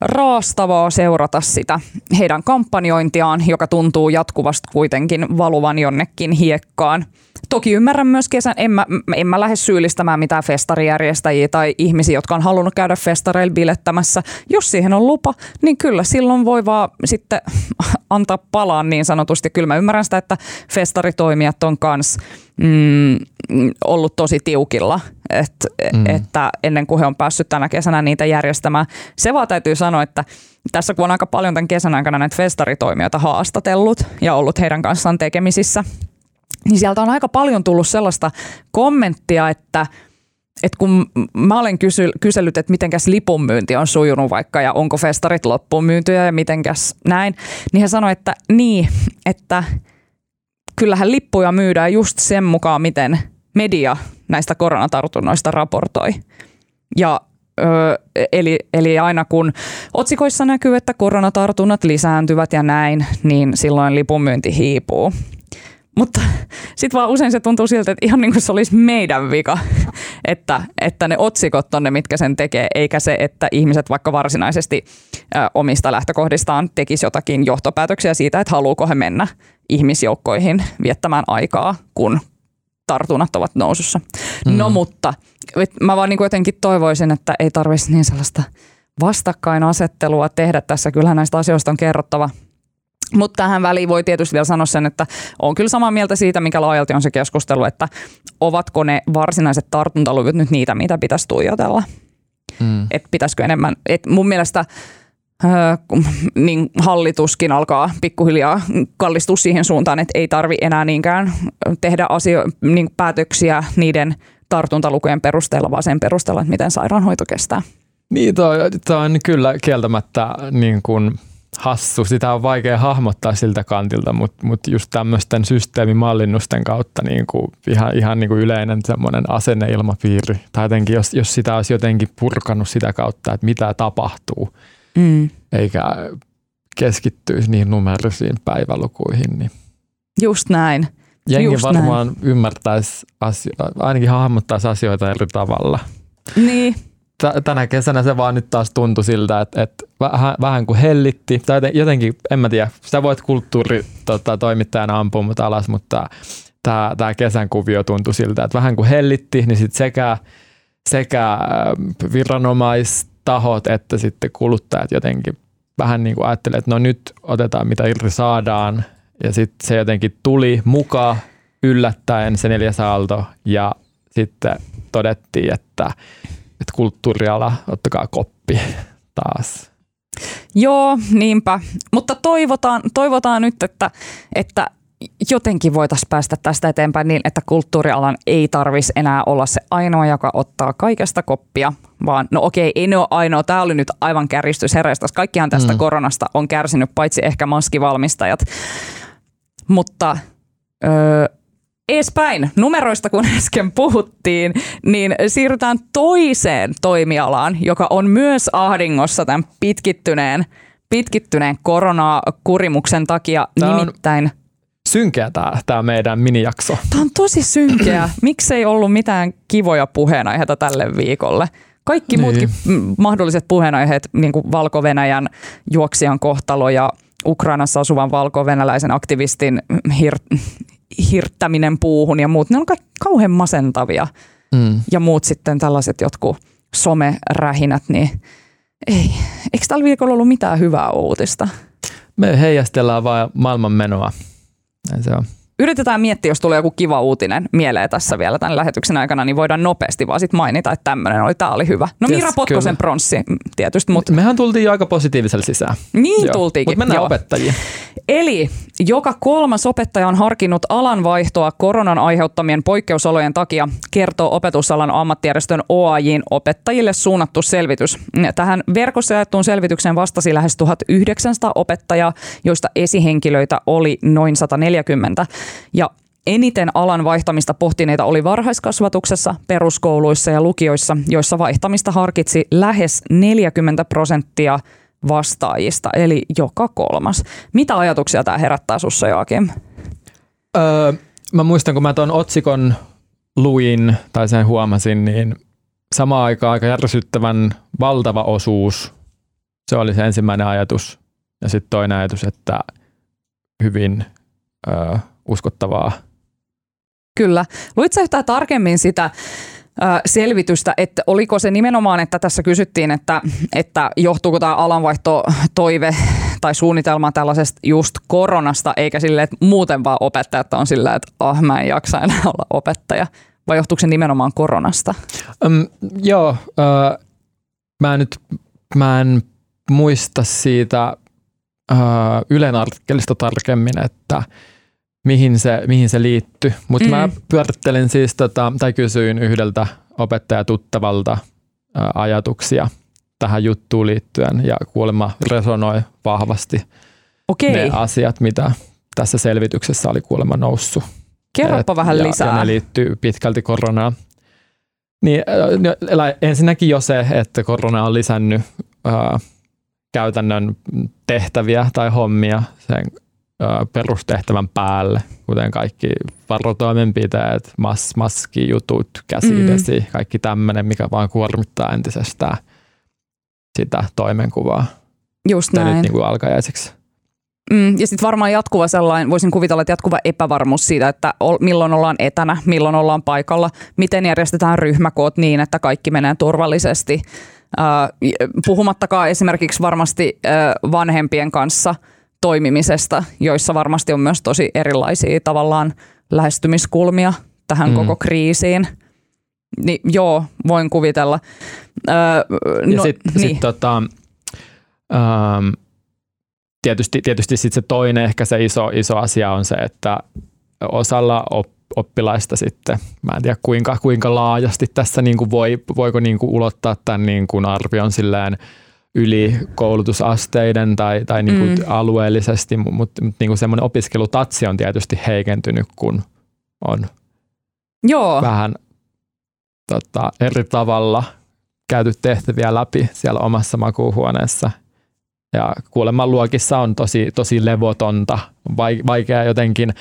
raastavaa seurata sitä heidän kampanjointiaan, joka tuntuu jatkuvasti kuitenkin valuvan jonnekin hiekkaan. Toki ymmärrän myös kesän, en mä, en mä lähde syyllistämään mitään festarijärjestäjiä tai ihmisiä, jotka on halunnut käydä festareilla bilettämässä. Jos siihen on lupa, niin kyllä silloin voi vaan sitten antaa palaan niin sanotusti. Kyllä mä ymmärrän sitä, että festaritoimijat on kanssa mm, ollut tosi tiukilla, et, mm. että ennen kuin he on päässyt tänä kesänä niitä järjestämään. Se vaan täytyy sanoa, että tässä kun on aika paljon tämän kesän aikana näitä festaritoimijoita haastatellut ja ollut heidän kanssaan tekemisissä, niin sieltä on aika paljon tullut sellaista kommenttia, että että kun mä olen kysy, kysellyt, että mitenkäs lipunmyynti on sujunut vaikka ja onko festarit loppuun myyntyjä ja mitenkäs näin, niin hän sanoi, että niin, että kyllähän lippuja myydään just sen mukaan, miten media näistä koronatartunnoista raportoi. Ja eli, eli aina kun otsikoissa näkyy, että koronatartunnat lisääntyvät ja näin, niin silloin lipunmyynti hiipuu. Mutta sitten vaan usein se tuntuu siltä, että ihan niin kuin se olisi meidän vika, että, että ne otsikot on ne, mitkä sen tekee, eikä se, että ihmiset vaikka varsinaisesti omista lähtökohdistaan tekisi jotakin johtopäätöksiä siitä, että haluuko he mennä ihmisjoukkoihin viettämään aikaa, kun tartunnat ovat nousussa. Mm. No mutta mä vaan niin kuin jotenkin toivoisin, että ei tarvitsisi niin sellaista vastakkainasettelua tehdä tässä. Kyllähän näistä asioista on kerrottava. Mutta tähän väliin voi tietysti vielä sanoa sen, että on kyllä samaa mieltä siitä, mikä laajalti on se keskustelu, että ovatko ne varsinaiset tartuntaluvut nyt niitä, mitä pitäisi tuijotella. Mm. Että pitäisikö enemmän, että mun mielestä niin hallituskin alkaa pikkuhiljaa kallistua siihen suuntaan, että ei tarvi enää niinkään tehdä asio- niin päätöksiä niiden tartuntalukujen perusteella, vaan sen perusteella, että miten sairaanhoito kestää. Niin, toi on kyllä kieltämättä niin kuin hassu. Sitä on vaikea hahmottaa siltä kantilta, mutta, mutta just tämmöisten systeemimallinnusten kautta niin kuin ihan, ihan niin kuin yleinen semmoinen asenneilmapiiri. Tai jotenkin, jos, jos sitä olisi jotenkin purkanut sitä kautta, että mitä tapahtuu, mm. eikä keskittyisi niihin numerisiin päivälukuihin. Niin. Just näin. Jengi Just varmaan näin. ymmärtäisi, asio- ainakin hahmottaisi asioita eri tavalla. Niin. Tänä kesänä se vaan nyt taas tuntui siltä, että, että vähän, vähän kuin hellitti, tai jotenkin, en mä tiedä, sä voit kulttuuri tota, ampua mut alas, mutta tämä, tämä kesän kuvio tuntui siltä, että vähän kuin hellitti, niin sitten sekä, sekä viranomaistahot että sitten kuluttajat jotenkin vähän niin kuin ajattelee, että no nyt otetaan mitä irti saadaan, ja sitten se jotenkin tuli mukaan yllättäen se neljäs aalto ja sitten todettiin, että, että kulttuuriala, ottakaa koppi taas. Joo, niinpä. Mutta toivotaan, toivotaan nyt, että, että jotenkin voitaisiin päästä tästä eteenpäin niin, että kulttuurialan ei tarvitsisi enää olla se ainoa, joka ottaa kaikesta koppia, vaan no okei, ei ne ole ainoa. Tämä oli nyt aivan kärjistys herästäs. Kaikkihan tästä mm. koronasta on kärsinyt, paitsi ehkä maskivalmistajat. Mutta öö, eespäin numeroista, kun äsken puhuttiin, niin siirrytään toiseen toimialaan, joka on myös ahdingossa tämän pitkittyneen, pitkittyneen koronakurimuksen takia. Tämä nimittäin synkeä tämä, tämä meidän minijakso. Tämä on tosi synkeä. Miksei ollut mitään kivoja puheenaiheita tälle viikolle? Kaikki niin. muutkin mahdolliset puheenaiheet, niin kuin Valko-Venäjän juoksijan kohtalo ja Ukrainassa asuvan valko-venäläisen aktivistin hir- hirttäminen puuhun ja muut, ne on kaikki kauhean masentavia. Mm. Ja muut sitten tällaiset jotkut somerähinät, niin ei. Eikö tällä viikolla ollut mitään hyvää uutista? Me heijastellaan vain maailman menoa. Näin se on yritetään miettiä, jos tulee joku kiva uutinen mieleen tässä vielä tämän lähetyksen aikana, niin voidaan nopeasti vaan sit mainita, että tämmöinen oli, tämä oli hyvä. No yes, Mira Potkosen pronssi mm, tietysti. Mutta... Mehän tultiin jo aika positiivisella sisään. Niin Joo. tultiinkin. Mutta mennään Joo. opettajiin. Eli joka kolmas opettaja on harkinnut alanvaihtoa koronan aiheuttamien poikkeusolojen takia, kertoo opetusalan ammattijärjestön OAJin opettajille suunnattu selvitys. Tähän verkossa jaettuun selvitykseen vastasi lähes 1900 opettajaa, joista esihenkilöitä oli noin 140. Ja Eniten alan vaihtamista pohtineita oli varhaiskasvatuksessa, peruskouluissa ja lukioissa, joissa vaihtamista harkitsi lähes 40 prosenttia vastaajista, eli joka kolmas. Mitä ajatuksia tämä herättää sussa, Joakim? Öö, mä muistan, kun mä tuon otsikon luin tai sen huomasin, niin samaan aikaan aika järsyttävän valtava osuus. Se oli se ensimmäinen ajatus. Ja sitten toinen ajatus, että hyvin öö, uskottavaa. Kyllä. Luitko yhtään tarkemmin sitä selvitystä, että oliko se nimenomaan, että tässä kysyttiin, että, että johtuuko tämä alanvaihto toive tai suunnitelma tällaisesta just koronasta, eikä sille, että muuten vaan opettajat on sillä, että ah, mä en jaksa enää olla opettaja, vai johtuuko se nimenomaan koronasta? Um, joo, uh, mä, nyt, mä en muista siitä uh, Ylen artikkelista tarkemmin, että mihin se, mihin se liittyy. Mutta Mm. mä pyörittelin siis, tota, tai kysyin yhdeltä opettajatuttavalta ää, ajatuksia tähän juttuun liittyen ja kuulemma resonoi vahvasti Okei, ne asiat, mitä tässä selvityksessä oli kuulemma noussut. kerropa vähän ja, lisää. Ja ne liittyy pitkälti koronaan. Niin, no, ensinnäkin jo se, että korona on lisännyt äh, käytännön tehtäviä tai hommia sen perustehtävän päälle, kuten kaikki varotoimenpiteet, mas, maskijutut, käsidesi, mm. kaikki tämmöinen, mikä vaan kuormittaa entisestään sitä toimenkuvaa. Just Tämä nyt näin. niin kuin alkajaisiksi. Mm, ja sitten varmaan jatkuva sellainen, voisin kuvitella, että jatkuva epävarmuus siitä, että ol, milloin ollaan etänä, milloin ollaan paikalla, miten järjestetään ryhmäkoot niin, että kaikki menee turvallisesti. Äh, puhumattakaan esimerkiksi varmasti äh, vanhempien kanssa toimimisesta, joissa varmasti on myös tosi erilaisia tavallaan lähestymiskulmia tähän Mm. koko kriisiin. Niin joo, voin kuvitella. Äh, Ja no, sitten niin. sit, tota, ähm, tietysti, tietysti sit se toinen ehkä se iso, iso asia on se, että osalla op, oppilaista sitten, mä en tiedä kuinka, kuinka laajasti tässä niin kuin voi, voiko niin kuin ulottaa tämän niin kuin arvion silleen yli koulutusasteiden tai, tai niin kuin Mm. alueellisesti, mutta mut, mut niin kuin semmoinen opiskelutatsi on tietysti heikentynyt, kun on Joo, vähän tota, eri tavalla käyty tehtäviä läpi siellä omassa makuuhuoneessa. Ja kuulemma luokissa on tosi, tosi levotonta, vai- vaikea jotenkin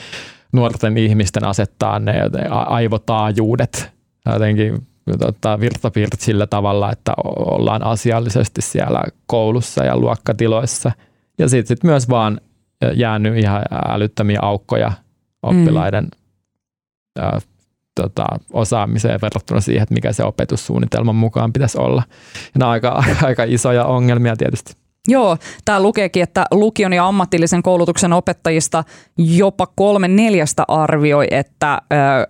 nuorten ihmisten asettaa ne aivotaajuudet jotenkin tota, virtapiirt sillä tavalla, että ollaan asiallisesti siellä koulussa ja luokkatiloissa. Ja sitten sit myös vaan jäänyt ihan älyttömiä aukkoja oppilaiden mm. ä, tota, osaamiseen verrattuna siihen, että mikä se opetussuunnitelman mukaan pitäisi olla. Ja nämä on aika, aika isoja ongelmia tietysti. Joo, tämä lukeekin, että lukion ja ammatillisen koulutuksen opettajista jopa kolme neljästä arvioi, että,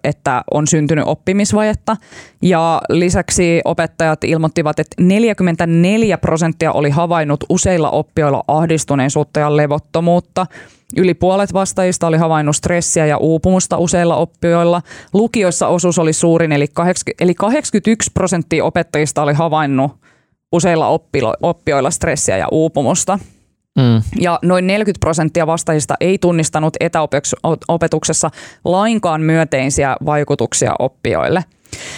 että on syntynyt oppimisvajetta. Ja lisäksi opettajat ilmoittivat, että 44 prosenttia oli havainnut useilla oppijoilla ahdistuneisuutta ja levottomuutta. Yli puolet vastaajista oli havainnut stressiä ja uupumusta useilla oppijoilla. Lukioissa osuus oli suurin, eli 80, eli 81 prosenttia opettajista oli havainnut useilla oppilo, oppijoilla stressiä ja uupumusta. Mm. Ja noin 40 prosenttia vastaajista ei tunnistanut etäopetuksessa lainkaan myönteisiä vaikutuksia oppijoille.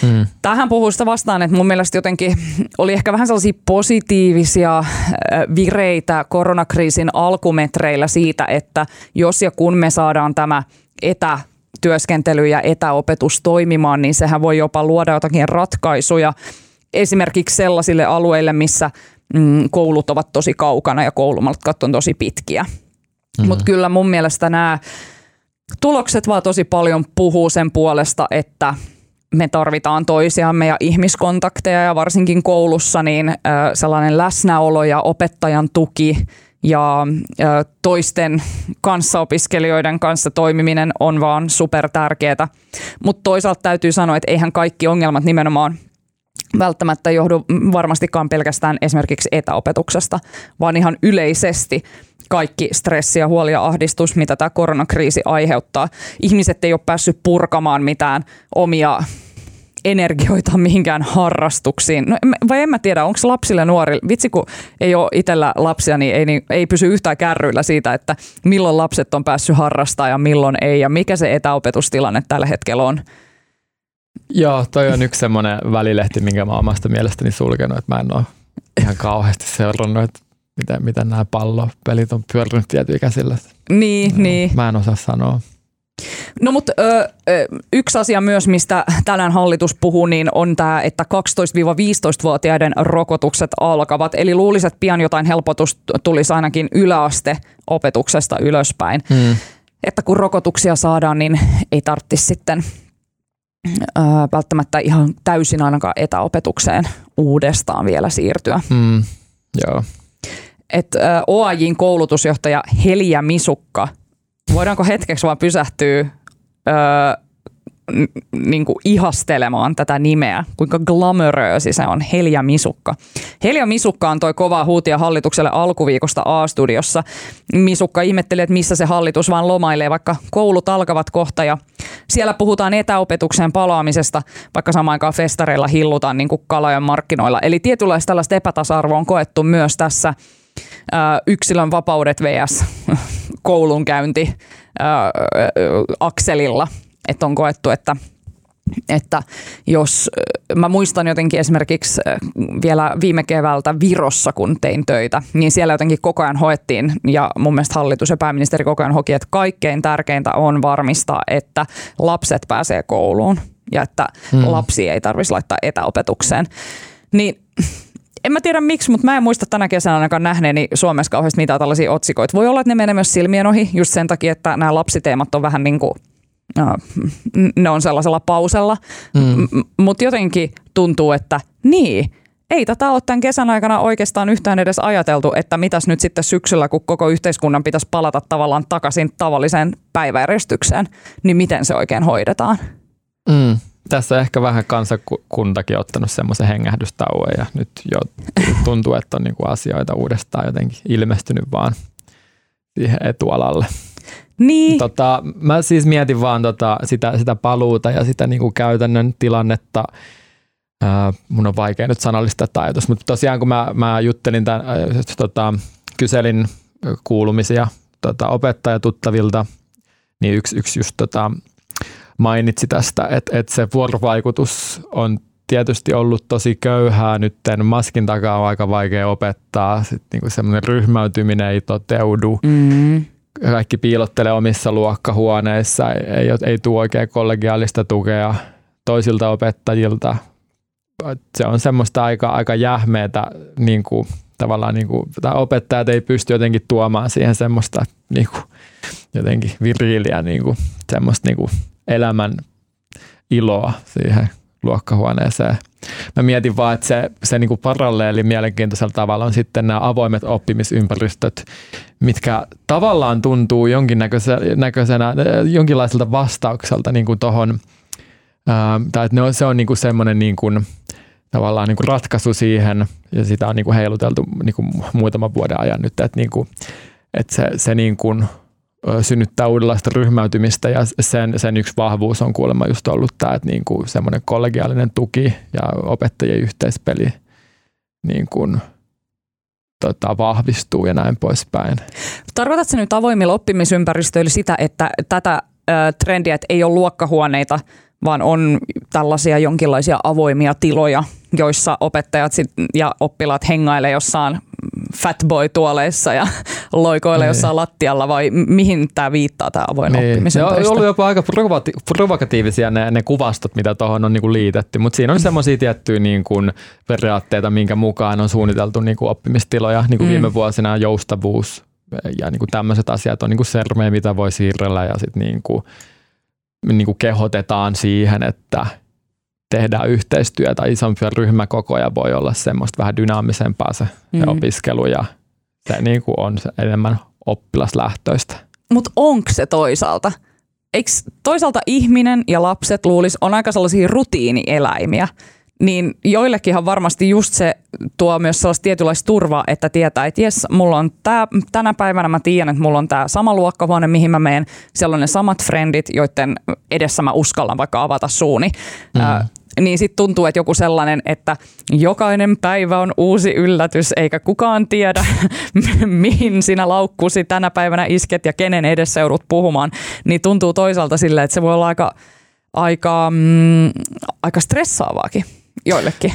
Mm. Tähän puhuu sitä vastaan, että mun mielestä jotenkin oli ehkä vähän sellaisia positiivisia äh, vireitä koronakriisin alkumetreillä siitä, että jos ja kun me saadaan tämä etätyöskentely ja etäopetus toimimaan, niin sehän voi jopa luoda jotakin ratkaisuja esimerkiksi sellaisille alueille, missä mm, koulut ovat tosi kaukana ja koulumatkat on tosi pitkiä. Mm. Mutta kyllä mun mielestä nämä tulokset vaan tosi paljon puhuu sen puolesta, että me tarvitaan toisiamme ja ihmiskontakteja ja varsinkin koulussa niin sellainen läsnäolo ja opettajan tuki ja toisten kanssaopiskelijoiden kanssa toimiminen on vaan super tärkeää. Mutta toisaalta täytyy sanoa, että eihän kaikki ongelmat nimenomaan välttämättä johdu varmastikaan pelkästään esimerkiksi etäopetuksesta, vaan ihan yleisesti kaikki stressi ja huoli ja ahdistus, mitä tämä koronakriisi aiheuttaa. Ihmiset ei ole päässyt purkamaan mitään omia energioita mihinkään harrastuksiin. No, vai en mä tiedä, onko lapsille ja nuorille, vitsi kun ei ole itsellä lapsia, niin ei, niin ei pysy yhtään kärryillä siitä, että milloin lapset on päässyt harrastaa ja milloin ei ja mikä se etäopetustilanne tällä hetkellä on. Joo, toi on yksi semmoinen välilehti, minkä mä oon omasta mielestäni sulkenut, että mä en ole ihan kauheasti seurannut, että miten, miten nämä pallopelit on pyörinyt tietyikäisillä. Niin, Joo, niin. Mä en osaa sanoa. No mutta yksi asia myös, mistä tänään hallitus puhuu, niin on tämä, että 12-15-vuotiaiden rokotukset alkavat. Eli luulisin, että pian jotain helpotus tulisi ainakin yläaste-opetuksesta ylöspäin. Hmm. Että kun rokotuksia saadaan, niin ei tarvitsisi sitten välttämättä ihan täysin ainakaan etäopetukseen uudestaan vielä siirtyä. Hmm. Joo. Et, OAJin koulutusjohtaja Helia Misukka, voidaanko hetkeksi vaan pysähtyä niin kuin ihastelemaan tätä nimeä, kuinka glamoröösi se on, Helja Misukka. Helja Misukka antoi kovaa huutia hallitukselle alkuviikosta A-studiossa. Misukka ihmetteli, että missä se hallitus vaan lomailee, vaikka koulut alkavat kohta ja siellä puhutaan etäopetuksen palaamisesta, vaikka samaan aikaan festareilla hillutaan niin kuin kalajan markkinoilla. Eli tietynlaista tällaista epätasa-arvoa on koettu myös tässä yksilön vapaudet vs. koulunkäynti akselilla. Että on koettu, että että jos mä muistan jotenkin esimerkiksi vielä viime keväältä Virossa, kun tein töitä, niin siellä jotenkin koko ajan hoettiin ja mun mielestä hallitus ja pääministeri koko ajan hoki, että kaikkein tärkeintä on varmistaa, että lapset pääsee kouluun ja että hmm. lapsi ei tarvitsisi laittaa etäopetukseen. Niin en mä tiedä miksi, mutta mä en muista tänä kesänä ainakaan nähneeni Suomessa kauheasti mitään tällaisia otsikoita. Voi olla, että ne menee myös silmien ohi just sen takia, että nämä lapsiteemat on vähän niin kuin ne on sellaisella pausella, mm. mutta jotenkin tuntuu, että niin, ei tätä ole tämän kesän aikana oikeastaan yhtään edes ajateltu, että mitäs nyt sitten syksyllä, kun koko yhteiskunnan pitäisi palata tavallaan takaisin tavalliseen päiväjärjestykseen, niin miten se oikein hoidetaan? Mm tässä ehkä vähän kansakuntakin ottanut semmoisen hengähdystauon ja nyt jo tuntuu, että on niinku asioita uudestaan jotenkin ilmestynyt vaan siihen etualalle. Niin. Tota, mä siis mietin vaan tota, sitä, sitä paluuta ja sitä niinku käytännön tilannetta. Ää, mun on vaikea nyt sanallistaa tämä ajatus, mutta tosiaan kun mä, mä juttelin tämän, äh, tota, kyselin kuulumisia tota, opettajatuttavilta, niin yksi, yksi just tota, mainitsi tästä, että, että se vuorovaikutus on tietysti ollut tosi köyhää nyt maskin takaa on aika vaikea opettaa, sitten niinku semmoinen ryhmäytyminen ei toteudu. Mm. Kaikki piilottelee omissa luokkahuoneissa, ei, ei, tule oikein kollegiaalista tukea toisilta opettajilta. Se on semmoista aika, aika jähmeetä, niin kuin, tavallaan niin kuin, opettajat ei pysty jotenkin tuomaan siihen semmoista niin kuin, jotenkin viriiliä, niin kuin, semmoista niin kuin, elämän iloa siihen luokkahuoneeseen. Mä mietin vaan, että se, se niin kuin paralleeli mielenkiintoisella tavalla on sitten nämä avoimet oppimisympäristöt, mitkä tavallaan tuntuu jonkinnäköisenä, jonkinlaiselta vastaukselta niin kuin tohon, ää, tai että ne on, se on niin kuin semmoinen niin kuin, tavallaan niin kuin ratkaisu siihen, ja sitä on niin kuin heiluteltu niin kuin muutaman vuoden ajan nyt, että, niin kuin, että se, se niin kuin synnyttää uudenlaista ryhmäytymistä ja sen, sen yksi vahvuus on kuulemma just ollut tämä, että niin kuin semmoinen kollegiaalinen tuki ja opettajien yhteispeli niin kuin, tota, vahvistuu ja näin poispäin. Tarkoitatko nyt avoimilla oppimisympäristöillä sitä, että tätä ö, trendiä, että ei ole luokkahuoneita, vaan on tällaisia jonkinlaisia avoimia tiloja, joissa opettajat sit ja oppilaat hengailee jossain fatboy-tuoleissa ja loikoilee niin. jossain lattialla vai mihin tämä viittaa tämä avoin niin. oppimisen on ollut jopa aika provokati- provokatiivisia ne, ne kuvastot, mitä tuohon on niinku liitetty, mutta siinä on semmoisia tiettyjä niinku periaatteita, minkä mukaan on suunniteltu niinku oppimistiloja. Niinku mm. Viime vuosina joustavuus ja niinku tämmöiset asiat on niinku sermejä, mitä voi siirrellä ja sitten niinku, niinku kehotetaan siihen, että – tehdään yhteistyötä, isompia ryhmäkokoja voi olla semmoista vähän dynaamisempaa se, mm. se opiskelu ja se niin kuin on se enemmän oppilaslähtöistä. Mutta onko se toisaalta? Eikö toisaalta ihminen ja lapset luulis on aika sellaisia rutiinieläimiä, niin joillekinhan varmasti just se tuo myös sellaista tietynlaista turvaa, että tietää, että jes, mulla on tää, tänä päivänä mä tiedän, että mulla on tämä sama luokkahuone, mihin mä menen. Siellä on ne samat frendit, joiden edessä mä uskallan vaikka avata suuni. Mm. Niin sitten tuntuu, että joku sellainen, että jokainen päivä on uusi yllätys, eikä kukaan tiedä, mihin sinä laukkusi tänä päivänä isket ja kenen edessä joudut puhumaan, niin tuntuu toisaalta silleen, että se voi olla aika, aika, mm, aika stressaavaakin joillekin.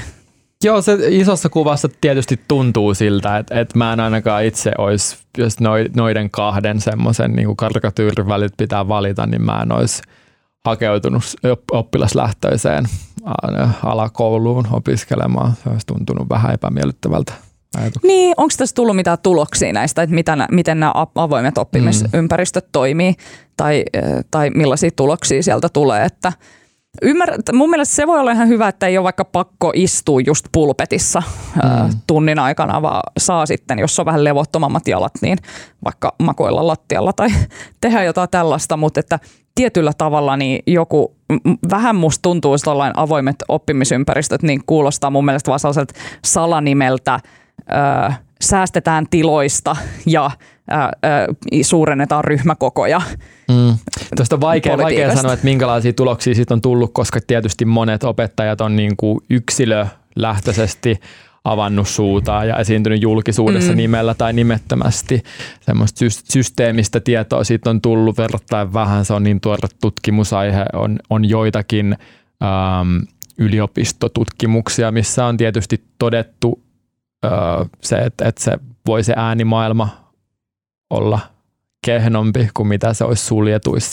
Joo, se isossa kuvassa tietysti tuntuu siltä, että, että mä en ainakaan itse olisi, jos noiden kahden semmoisen niin karikatyyrin välit pitää valita, niin mä en olisi hakeutunut oppilaslähtöiseen alakouluun opiskelemaan. Se olisi tuntunut vähän epämiellyttävältä Niin, onko tässä tullut mitään tuloksia näistä, että mitä, miten nämä avoimet oppimisympäristöt mm. toimii tai, tai millaisia tuloksia sieltä tulee, että Ymmär, mun mielestä se voi olla ihan hyvä, että ei ole vaikka pakko istua just pulpetissa mm. tunnin aikana, vaan saa sitten, jos on vähän levottomammat jalat, niin vaikka makoilla lattialla tai tehdä jotain tällaista, mutta että tietyllä tavalla niin joku, vähän musta tuntuu, että avoimet oppimisympäristöt niin kuulostaa mun mielestä vaan sellaiselta salanimeltä, öö, säästetään tiloista ja ää, ää, suurennetaan ryhmäkokoja. Mm. Tuosta on vaikea, vaikea sanoa, että minkälaisia tuloksia siitä on tullut, koska tietysti monet opettajat on niin kuin yksilölähtöisesti avannut suutaa ja esiintynyt julkisuudessa mm. nimellä tai nimettömästi. Semmoista systeemistä tietoa siitä on tullut verrattain vähän. Se on niin tuore tutkimusaihe. On, on joitakin ähm, yliopistotutkimuksia, missä on tietysti todettu äh, se, että, että se voi se äänimaailma olla kehnompi kuin mitä se olisi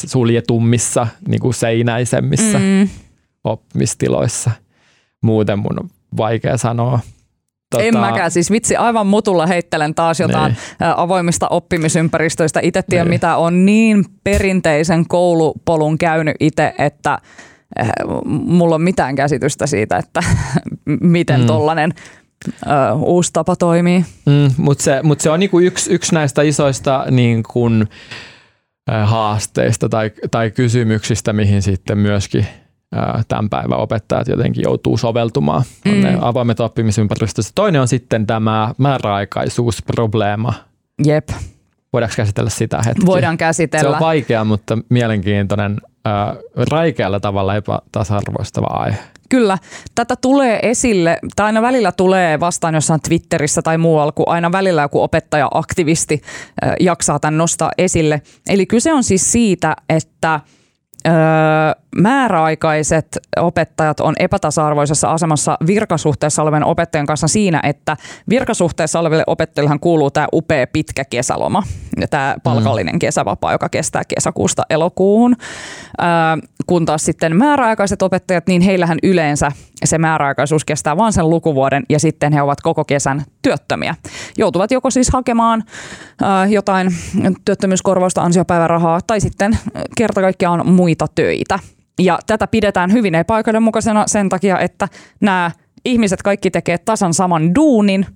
suljetummissa, niin kuin seinäisemmissä mm. oppimistiloissa. Muuten mun on vaikea sanoa. Tota... En mäkään, siis vitsi aivan mutulla heittelen taas jotain niin. avoimista oppimisympäristöistä. Itse tiedän, niin. mitä on niin perinteisen koulupolun käynyt itse, että mulla on mitään käsitystä siitä, että miten mm. tollainen ö, uusi tapa toimii. Mm, Mutta se, mut se on niinku yksi, yksi näistä isoista niin kun, haasteista tai, tai kysymyksistä, mihin sitten myöskin tämän päivän opettajat jotenkin joutuu soveltumaan. Mm. ne avoimet oppimisympäristössä. Toinen on sitten tämä määräaikaisuusprobleema. Jep. Voidaanko käsitellä sitä hetki? Voidaan käsitellä. Se on vaikea, mutta mielenkiintoinen, äh, raikealla tavalla epätasa-arvoistava aihe. Kyllä, tätä tulee esille, tai aina välillä tulee vastaan jossain Twitterissä tai muualla, kun aina välillä joku opettaja-aktivisti äh, jaksaa tämän nostaa esille. Eli kyse on siis siitä, että – öö, määräaikaiset opettajat on epätasa-arvoisessa asemassa virkasuhteessa olevien opettajien kanssa siinä, että virkasuhteessa oleville opettajille kuuluu tämä upea pitkä kesäloma ja tämä palkallinen mm. kesävapaa, joka kestää kesäkuusta elokuuhun. Öö, kun taas sitten määräaikaiset opettajat, niin heillähän yleensä se määräaikaisuus kestää vain sen lukuvuoden ja sitten he ovat koko kesän työttömiä. Joutuvat joko siis hakemaan jotain työttömyyskorvausta, ansiopäivärahaa tai sitten kerta kaikkiaan muita töitä. Ja tätä pidetään hyvin epäoikeudenmukaisena sen takia, että nämä ihmiset kaikki tekee tasan saman duunin,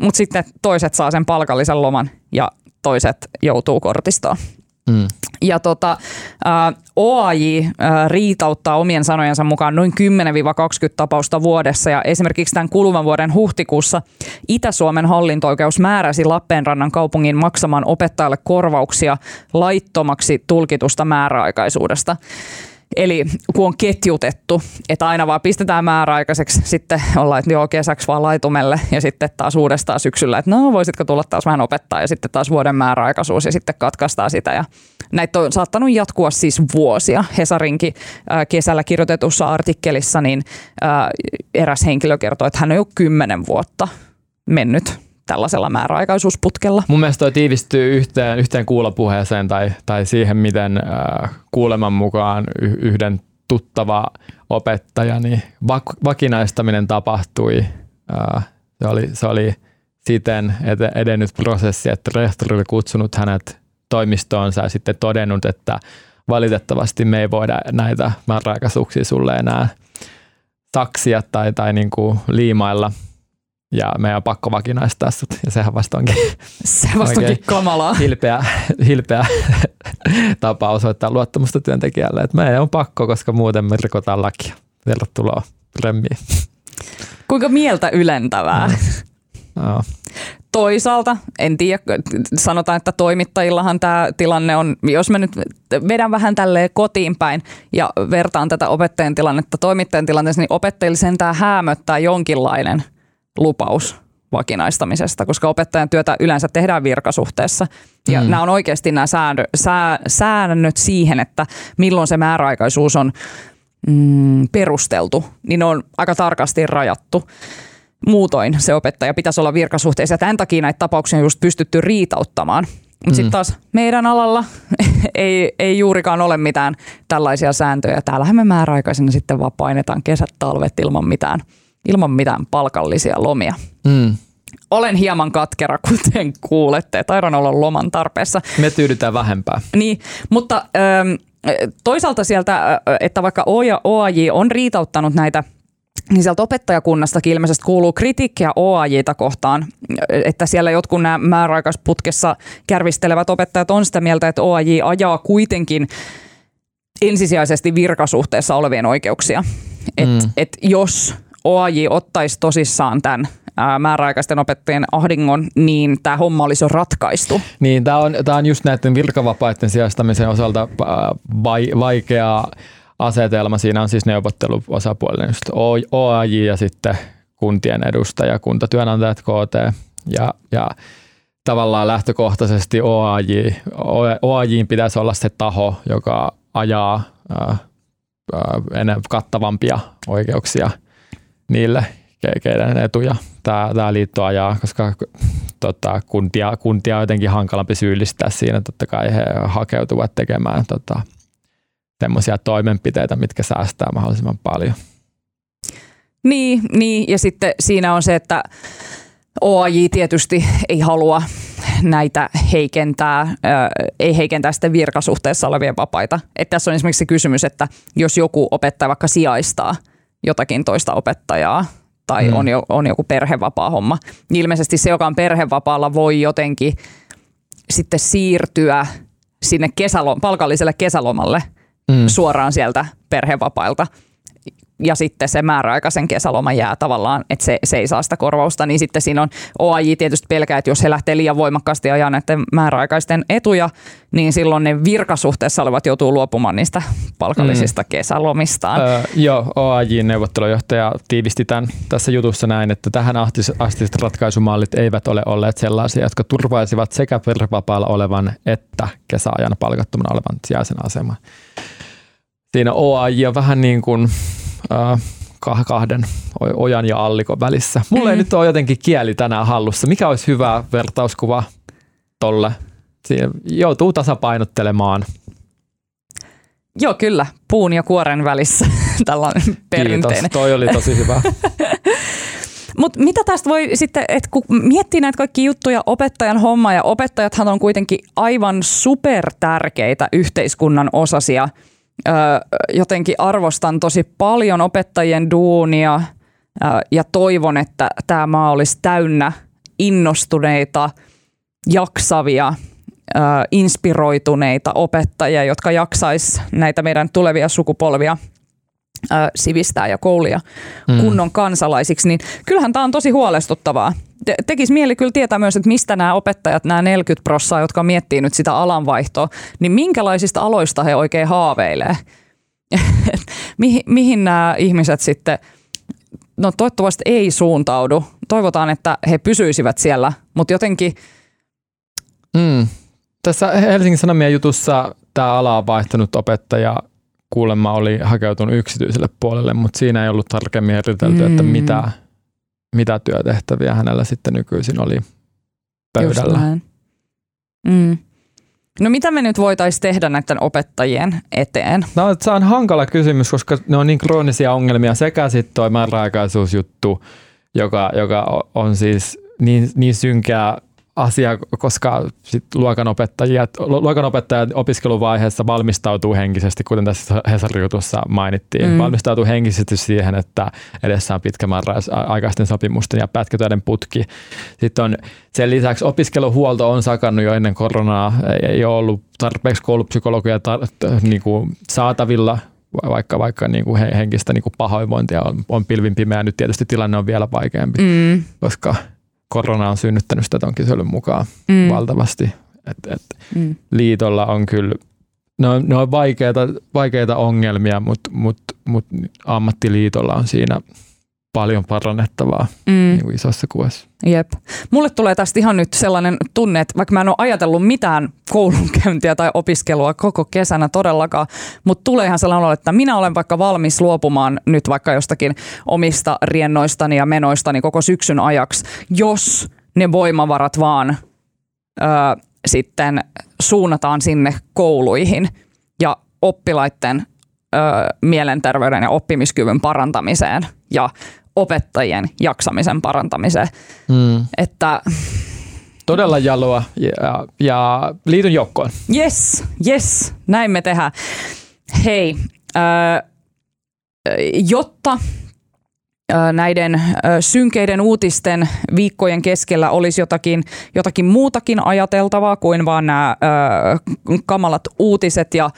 mutta sitten toiset saa sen palkallisen loman ja toiset joutuu kortistoon. Mm. Ja tota, OAJ riitauttaa omien sanojensa mukaan noin 10-20 tapausta vuodessa ja esimerkiksi tämän kuluvan vuoden huhtikuussa Itä-Suomen hallinto-oikeus määräsi Lappeenrannan kaupungin maksamaan opettajalle korvauksia laittomaksi tulkitusta määräaikaisuudesta. Eli kun on ketjutettu, että aina vaan pistetään määräaikaiseksi, sitten ollaan, että joo kesäksi vaan laitumelle ja sitten taas uudestaan syksyllä, että no voisitko tulla taas vähän opettaa ja sitten taas vuoden määräaikaisuus ja sitten katkaistaan sitä. Ja näitä on saattanut jatkua siis vuosia. Hesarinkin kesällä kirjoitetussa artikkelissa niin eräs henkilö kertoi, että hän on jo kymmenen vuotta mennyt tällaisella määräaikaisuusputkella. Mun mielestä toi tiivistyy yhteen, yhteen kuulopuheeseen tai, tai siihen, miten äh, kuuleman mukaan yhden tuttava opettaja, niin vak- vakinaistaminen tapahtui. Äh, se, oli, se oli siten edennyt prosessi, että rehtori oli kutsunut hänet toimistoonsa ja sitten todennut, että valitettavasti me ei voida näitä määräaikaisuuksia sulle enää taksia tai, tai niin kuin liimailla – ja meidän on pakko vakinaistaa sut. Ja sehän vasta onkin, se vasta onkin kamalaa. Hilpeä, hilpeä tapa osoittaa luottamusta työntekijälle. Että meidän on pakko, koska muuten me rikotaan lakia. Tervetuloa remmiin. Kuinka mieltä ylentävää. No. Toisaalta, en tiedä, sanotaan, että toimittajillahan tämä tilanne on, jos mä nyt vedän vähän tälleen kotiin päin ja vertaan tätä opettajan tilannetta toimittajan tilanteessa, niin opettajille sentään häämöttää jonkinlainen – lupaus vakinaistamisesta, koska opettajan työtä yleensä tehdään virkasuhteessa. Ja mm. nämä on oikeasti nämä säännö, sää, säännöt siihen, että milloin se määräaikaisuus on mm, perusteltu, niin ne on aika tarkasti rajattu. Muutoin se opettaja pitäisi olla virkasuhteessa tämän takia näitä tapauksia on just pystytty riitauttamaan. Mutta mm. sitten taas meidän alalla ei, ei juurikaan ole mitään tällaisia sääntöjä. Täällähän me määräaikaisena sitten vaan painetaan kesät, talvet ilman mitään – ilman mitään palkallisia lomia. Mm. Olen hieman katkera, kuten kuulette. Taidan olla loman tarpeessa. Me tyydytään vähempää. Niin, mutta toisaalta sieltä, että vaikka OAJ on riitauttanut näitä niin sieltä opettajakunnastakin ilmeisesti kuuluu kritiikkiä OAJita kohtaan, että siellä jotkut nämä määräaikaisputkessa kärvistelevät opettajat on sitä mieltä, että OAJ ajaa kuitenkin ensisijaisesti virkasuhteessa olevien oikeuksia. Et, mm. et jos OAJ ottaisi tosissaan tämän ää, määräaikaisten opettajien ahdingon, niin tämä homma olisi jo ratkaistu. Niin, tämä on, tää on just näiden virkavapaiden sijastamisen osalta vai, vaikea asetelma. Siinä on siis neuvotteluosapuolinen just OAJ ja sitten kuntien edustaja, kuntatyönantajat, KT ja, ja tavallaan lähtökohtaisesti OAJ, OAJin pitäisi olla se taho, joka ajaa ää, ää, kattavampia oikeuksia niille, keiden etuja tämä, tämä liitto ajaa, koska tota, kuntia, kuntia on jotenkin hankalampi syyllistää siinä. Totta kai he hakeutuvat tekemään tota, semmoisia toimenpiteitä, mitkä säästää mahdollisimman paljon. Niin, niin, ja sitten siinä on se, että OAJ tietysti ei halua näitä heikentää, ei heikentää sitten virkasuhteessa olevia vapaita. Et tässä on esimerkiksi se kysymys, että jos joku opettaja vaikka sijaistaa jotakin toista opettajaa tai mm. on, jo, on joku perhevapaa homma, ilmeisesti se, joka on perhevapaalla, voi jotenkin sitten siirtyä sinne kesälom- palkalliselle kesälomalle mm. suoraan sieltä perhevapailta ja sitten se määräaikaisen kesäloma jää tavallaan, että se, se ei saa sitä korvausta, niin sitten siinä on OAJ tietysti pelkää, että jos he lähtee liian voimakkaasti ajaa näiden määräaikaisten etuja, niin silloin ne virkasuhteessa olevat joutuu luopumaan niistä palkallisista mm. kesälomistaan. Öö, joo, OAJ-neuvottelujohtaja tiivisti tämän tässä jutussa näin, että tähän astiset ratkaisumallit eivät ole olleet sellaisia, jotka turvaisivat sekä perhevapaalla olevan että kesäajan palkattomana olevan sijaisen aseman. Siinä OAJ on vähän niin kuin kahden ojan ja allikon välissä. Mulla mm. ei nyt ole jotenkin kieli tänään hallussa. Mikä olisi hyvä vertauskuva tolle? Siihen joutuu tasapainottelemaan. Joo, kyllä. Puun ja kuoren välissä tällainen perinteinen. Kiitos, toi oli tosi hyvä. Mutta mitä tästä voi sitten, että kun miettii näitä kaikki juttuja opettajan homma ja opettajathan on kuitenkin aivan super tärkeitä yhteiskunnan osasia – jotenkin arvostan tosi paljon opettajien duunia ja toivon, että tämä maa olisi täynnä innostuneita, jaksavia, inspiroituneita opettajia, jotka jaksais näitä meidän tulevia sukupolvia sivistää ja koulia mm. kunnon kansalaisiksi, niin kyllähän tämä on tosi huolestuttavaa. Te- tekisi mieli kyllä tietää myös, että mistä nämä opettajat, nämä 40 prossaa, jotka miettii nyt sitä alanvaihtoa, niin minkälaisista aloista he oikein haaveilee? mihin, mihin nämä ihmiset sitten, no toivottavasti ei suuntaudu. Toivotaan, että he pysyisivät siellä, mutta jotenkin... Mm. Tässä Helsingin Sanomien jutussa tämä ala on vaihtanut opettaja kuulemma oli hakeutunut yksityiselle puolelle, mutta siinä ei ollut tarkemmin eritelty, mm. että mitä, mitä työtehtäviä hänellä sitten nykyisin oli pöydällä. Mm. No mitä me nyt voitaisiin tehdä näiden opettajien eteen? No, se on hankala kysymys, koska ne on niin kroonisia ongelmia sekä sitten tuo määräaikaisuusjuttu, joka, joka on siis niin, niin synkeä asia, koska sit luokanopettajat, luokanopettajat opiskeluvaiheessa valmistautuu henkisesti, kuten tässä Hesarin jutussa mainittiin, mm. valmistautuu henkisesti siihen, että edessä on pitkä aikaisten sopimusten ja pätkätöiden putki. Sitten on sen lisäksi opiskeluhuolto on sakannut jo ennen koronaa, ei ole ollut tarpeeksi koulupsykologia tar- niin kuin saatavilla vaikka, vaikka niin kuin henkistä niin kuin pahoinvointia on, on pilvin pimeä. Nyt tietysti tilanne on vielä vaikeampi, mm. koska korona on synnyttänyt sitä ton kyselyn mukaan mm. valtavasti. Et, et mm. Liitolla on kyllä, ne on, ne on vaikeita, vaikeita ongelmia, mutta mut, mut ammattiliitolla on siinä paljon parannettavaa mm. niin kuin isossa kuvassa. Jep. Mulle tulee tästä ihan nyt sellainen tunne, että vaikka mä en ole ajatellut mitään koulunkäyntiä tai opiskelua koko kesänä todellakaan, mutta tulee ihan sellainen olo, että minä olen vaikka valmis luopumaan nyt vaikka jostakin omista riennoistani ja menoistani koko syksyn ajaksi, jos ne voimavarat vaan ö, sitten suunnataan sinne kouluihin ja oppilaiden ö, mielenterveyden ja oppimiskyvyn parantamiseen ja opettajien jaksamisen parantamiseen. Mm. Että Todella jaloa ja, ja liityn joukkoon. Yes, yes, näin me tehdään. Hei, äh, jotta näiden synkeiden uutisten viikkojen keskellä olisi jotakin, jotakin muutakin ajateltavaa kuin vaan nämä kamalat uutiset ja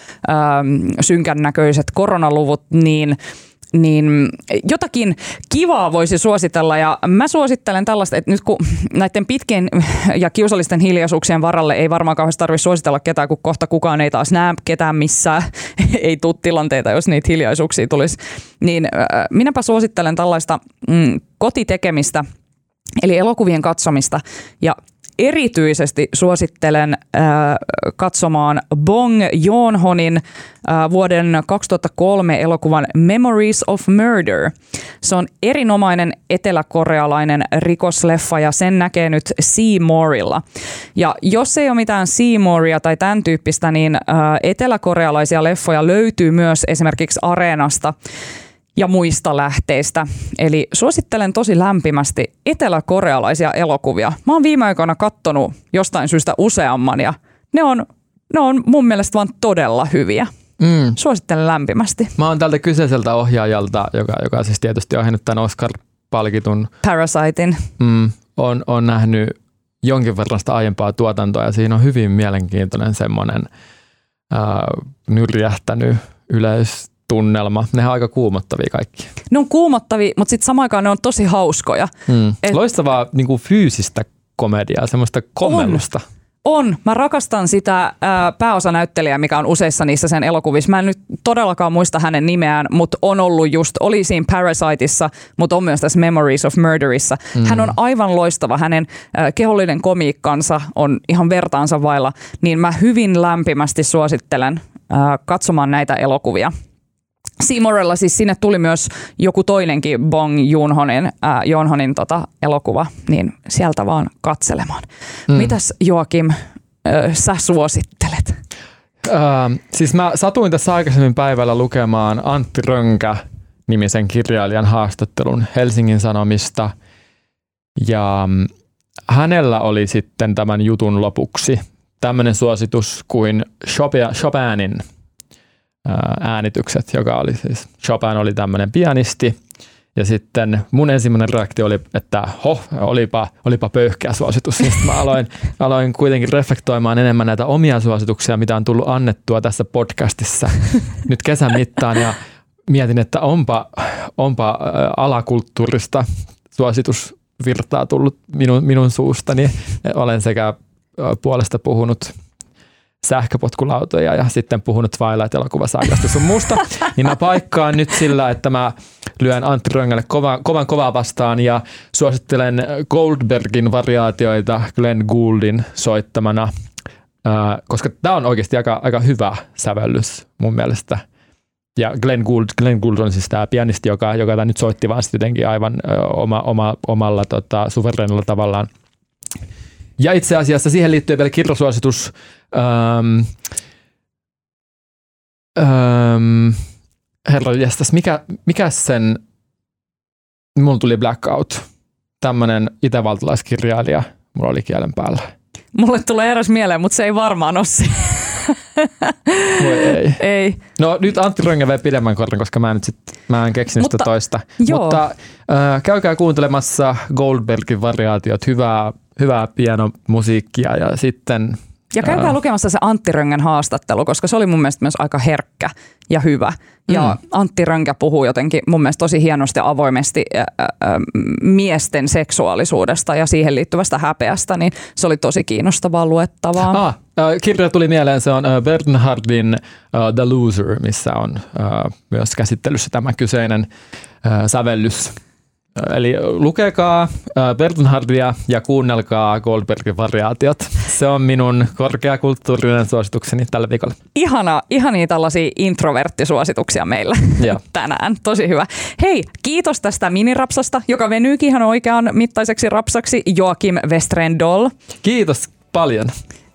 synkän näköiset koronaluvut, niin niin jotakin kivaa voisi suositella. Ja mä suosittelen tällaista, että nyt kun näiden pitkien ja kiusallisten hiljaisuuksien varalle ei varmaan kauheasti tarvitse suositella ketään, kun kohta kukaan ei taas näe ketään missään, ei tule tilanteita, jos niitä hiljaisuuksia tulisi, niin minäpä suosittelen tällaista mm, kotitekemistä, eli elokuvien katsomista ja erityisesti suosittelen äh, katsomaan Bong Joon-honin äh, vuoden 2003 elokuvan Memories of Murder. Se on erinomainen eteläkorealainen rikosleffa ja sen näkee nyt Seymourilla. Ja jos ei ole mitään Seymouria tai tämän tyyppistä, niin äh, eteläkorealaisia leffoja löytyy myös esimerkiksi Areenasta ja muista lähteistä. Eli suosittelen tosi lämpimästi eteläkorealaisia elokuvia. Mä oon viime aikoina kattonut jostain syystä useamman ja ne on, ne on mun mielestä vaan todella hyviä. Mm. Suosittelen lämpimästi. Mä oon tältä kyseiseltä ohjaajalta, joka, joka siis tietysti ohjannut tämän Oscar-palkitun. Parasitein. Mm, on, on nähnyt jonkin verran sitä aiempaa tuotantoa ja siinä on hyvin mielenkiintoinen semmoinen äh, nyrjähtänyt yleis, tunnelma. Ne on aika kuumottavia kaikki. Ne on kuumottavia, mutta sitten samaan aikaan ne on tosi hauskoja. Mm. Et... Loistavaa niin kuin fyysistä komediaa, semmoista kommellusta. On. on. Mä rakastan sitä ää, pääosanäyttelijää, mikä on useissa niissä sen elokuvissa. Mä en nyt todellakaan muista hänen nimeään, mutta on ollut just, oli siinä Parasiteissa, mutta on myös tässä Memories of Murderissa. Mm. Hän on aivan loistava. Hänen ää, kehollinen komiikkansa on ihan vertaansa vailla. Niin mä hyvin lämpimästi suosittelen katsomaan näitä elokuvia. Seymourilla siis sinne tuli myös joku toinenkin Bong Joonhonin, äh, Joonhonin tota, elokuva, niin sieltä vaan katselemaan. Mm. Mitäs Joakim, äh, sä suosittelet? Äh, siis mä satuin tässä aikaisemmin päivällä lukemaan Antti Rönkä nimisen kirjailijan haastattelun Helsingin Sanomista ja mm, hänellä oli sitten tämän jutun lopuksi tämmöinen suositus kuin Chopinin äänitykset, joka oli siis, Chopin oli tämmöinen pianisti, ja sitten mun ensimmäinen reaktio oli, että ho, olipa, olipa pöyhkeä suositus. Sitten mä aloin, aloin kuitenkin reflektoimaan enemmän näitä omia suosituksia, mitä on tullut annettua tässä podcastissa nyt kesän mittaan. Ja mietin, että onpa, onpa alakulttuurista suositusvirtaa tullut minun, minun suustani. Olen sekä puolesta puhunut sähköpotkulautoja ja sitten puhunut Twilight-elokuvasarjasta sun muusta, niin mä paikkaan nyt sillä, että mä lyön Antti Röngälle kovan, kovan kovaa vastaan ja suosittelen Goldbergin variaatioita Glenn Gouldin soittamana, koska tämä on oikeasti aika, aika hyvä sävellys mun mielestä. Ja Glenn Gould, Glenn Gould on siis tämä pianisti, joka, joka nyt soitti vaan jotenkin aivan oma, oma, omalla tota, suverenilla tavallaan. Ja itse asiassa siihen liittyy vielä kirjasuositus Um, um, herra jästäs, mikä, mikä sen, mulla tuli blackout, tämmöinen itävaltalaiskirjailija, mulla oli kielen päällä. Mulle tulee eräs mieleen, mutta se ei varmaan ole se. Voi ei. ei. No nyt Antti Rönge vei pidemmän kortin, koska mä en nyt sit, mä en keksinyt Mutta, sitä toista. Joo. Mutta äh, käykää kuuntelemassa Goldbergin variaatiot, hyvää, hyvää pianomusiikkia ja sitten ja käykää Ää. lukemassa se Antti Röngän haastattelu, koska se oli mun mielestä myös aika herkkä ja hyvä. Ja mm. Antti Rönkä puhuu jotenkin mun mielestä tosi hienosti ja avoimesti ä, ä, miesten seksuaalisuudesta ja siihen liittyvästä häpeästä, niin se oli tosi kiinnostavaa luettavaa. Ah, kirja tuli mieleen, se on Bernhardin uh, The Loser, missä on uh, myös käsittelyssä tämä kyseinen uh, sävellys Eli lukekaa Bernhardia ja kuunnelkaa Goldbergin variaatiot. Se on minun korkeakulttuurinen suositukseni tällä viikolla. Ihana, ihania tällaisia introverttisuosituksia meillä tänään. Tosi hyvä. Hei, kiitos tästä minirapsasta, joka venyykin ihan oikean mittaiseksi rapsaksi Joakim Westrendol. Kiitos paljon.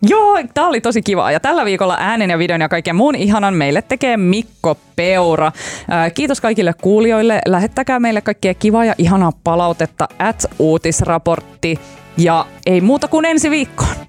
Joo, tämä oli tosi kiva. Ja tällä viikolla äänen ja videon ja kaiken muun ihanan meille tekee Mikko Peura. Kiitos kaikille kuulijoille. Lähettäkää meille kaikkea kivaa ja ihanaa palautetta at uutisraportti. Ja ei muuta kuin ensi viikkoon.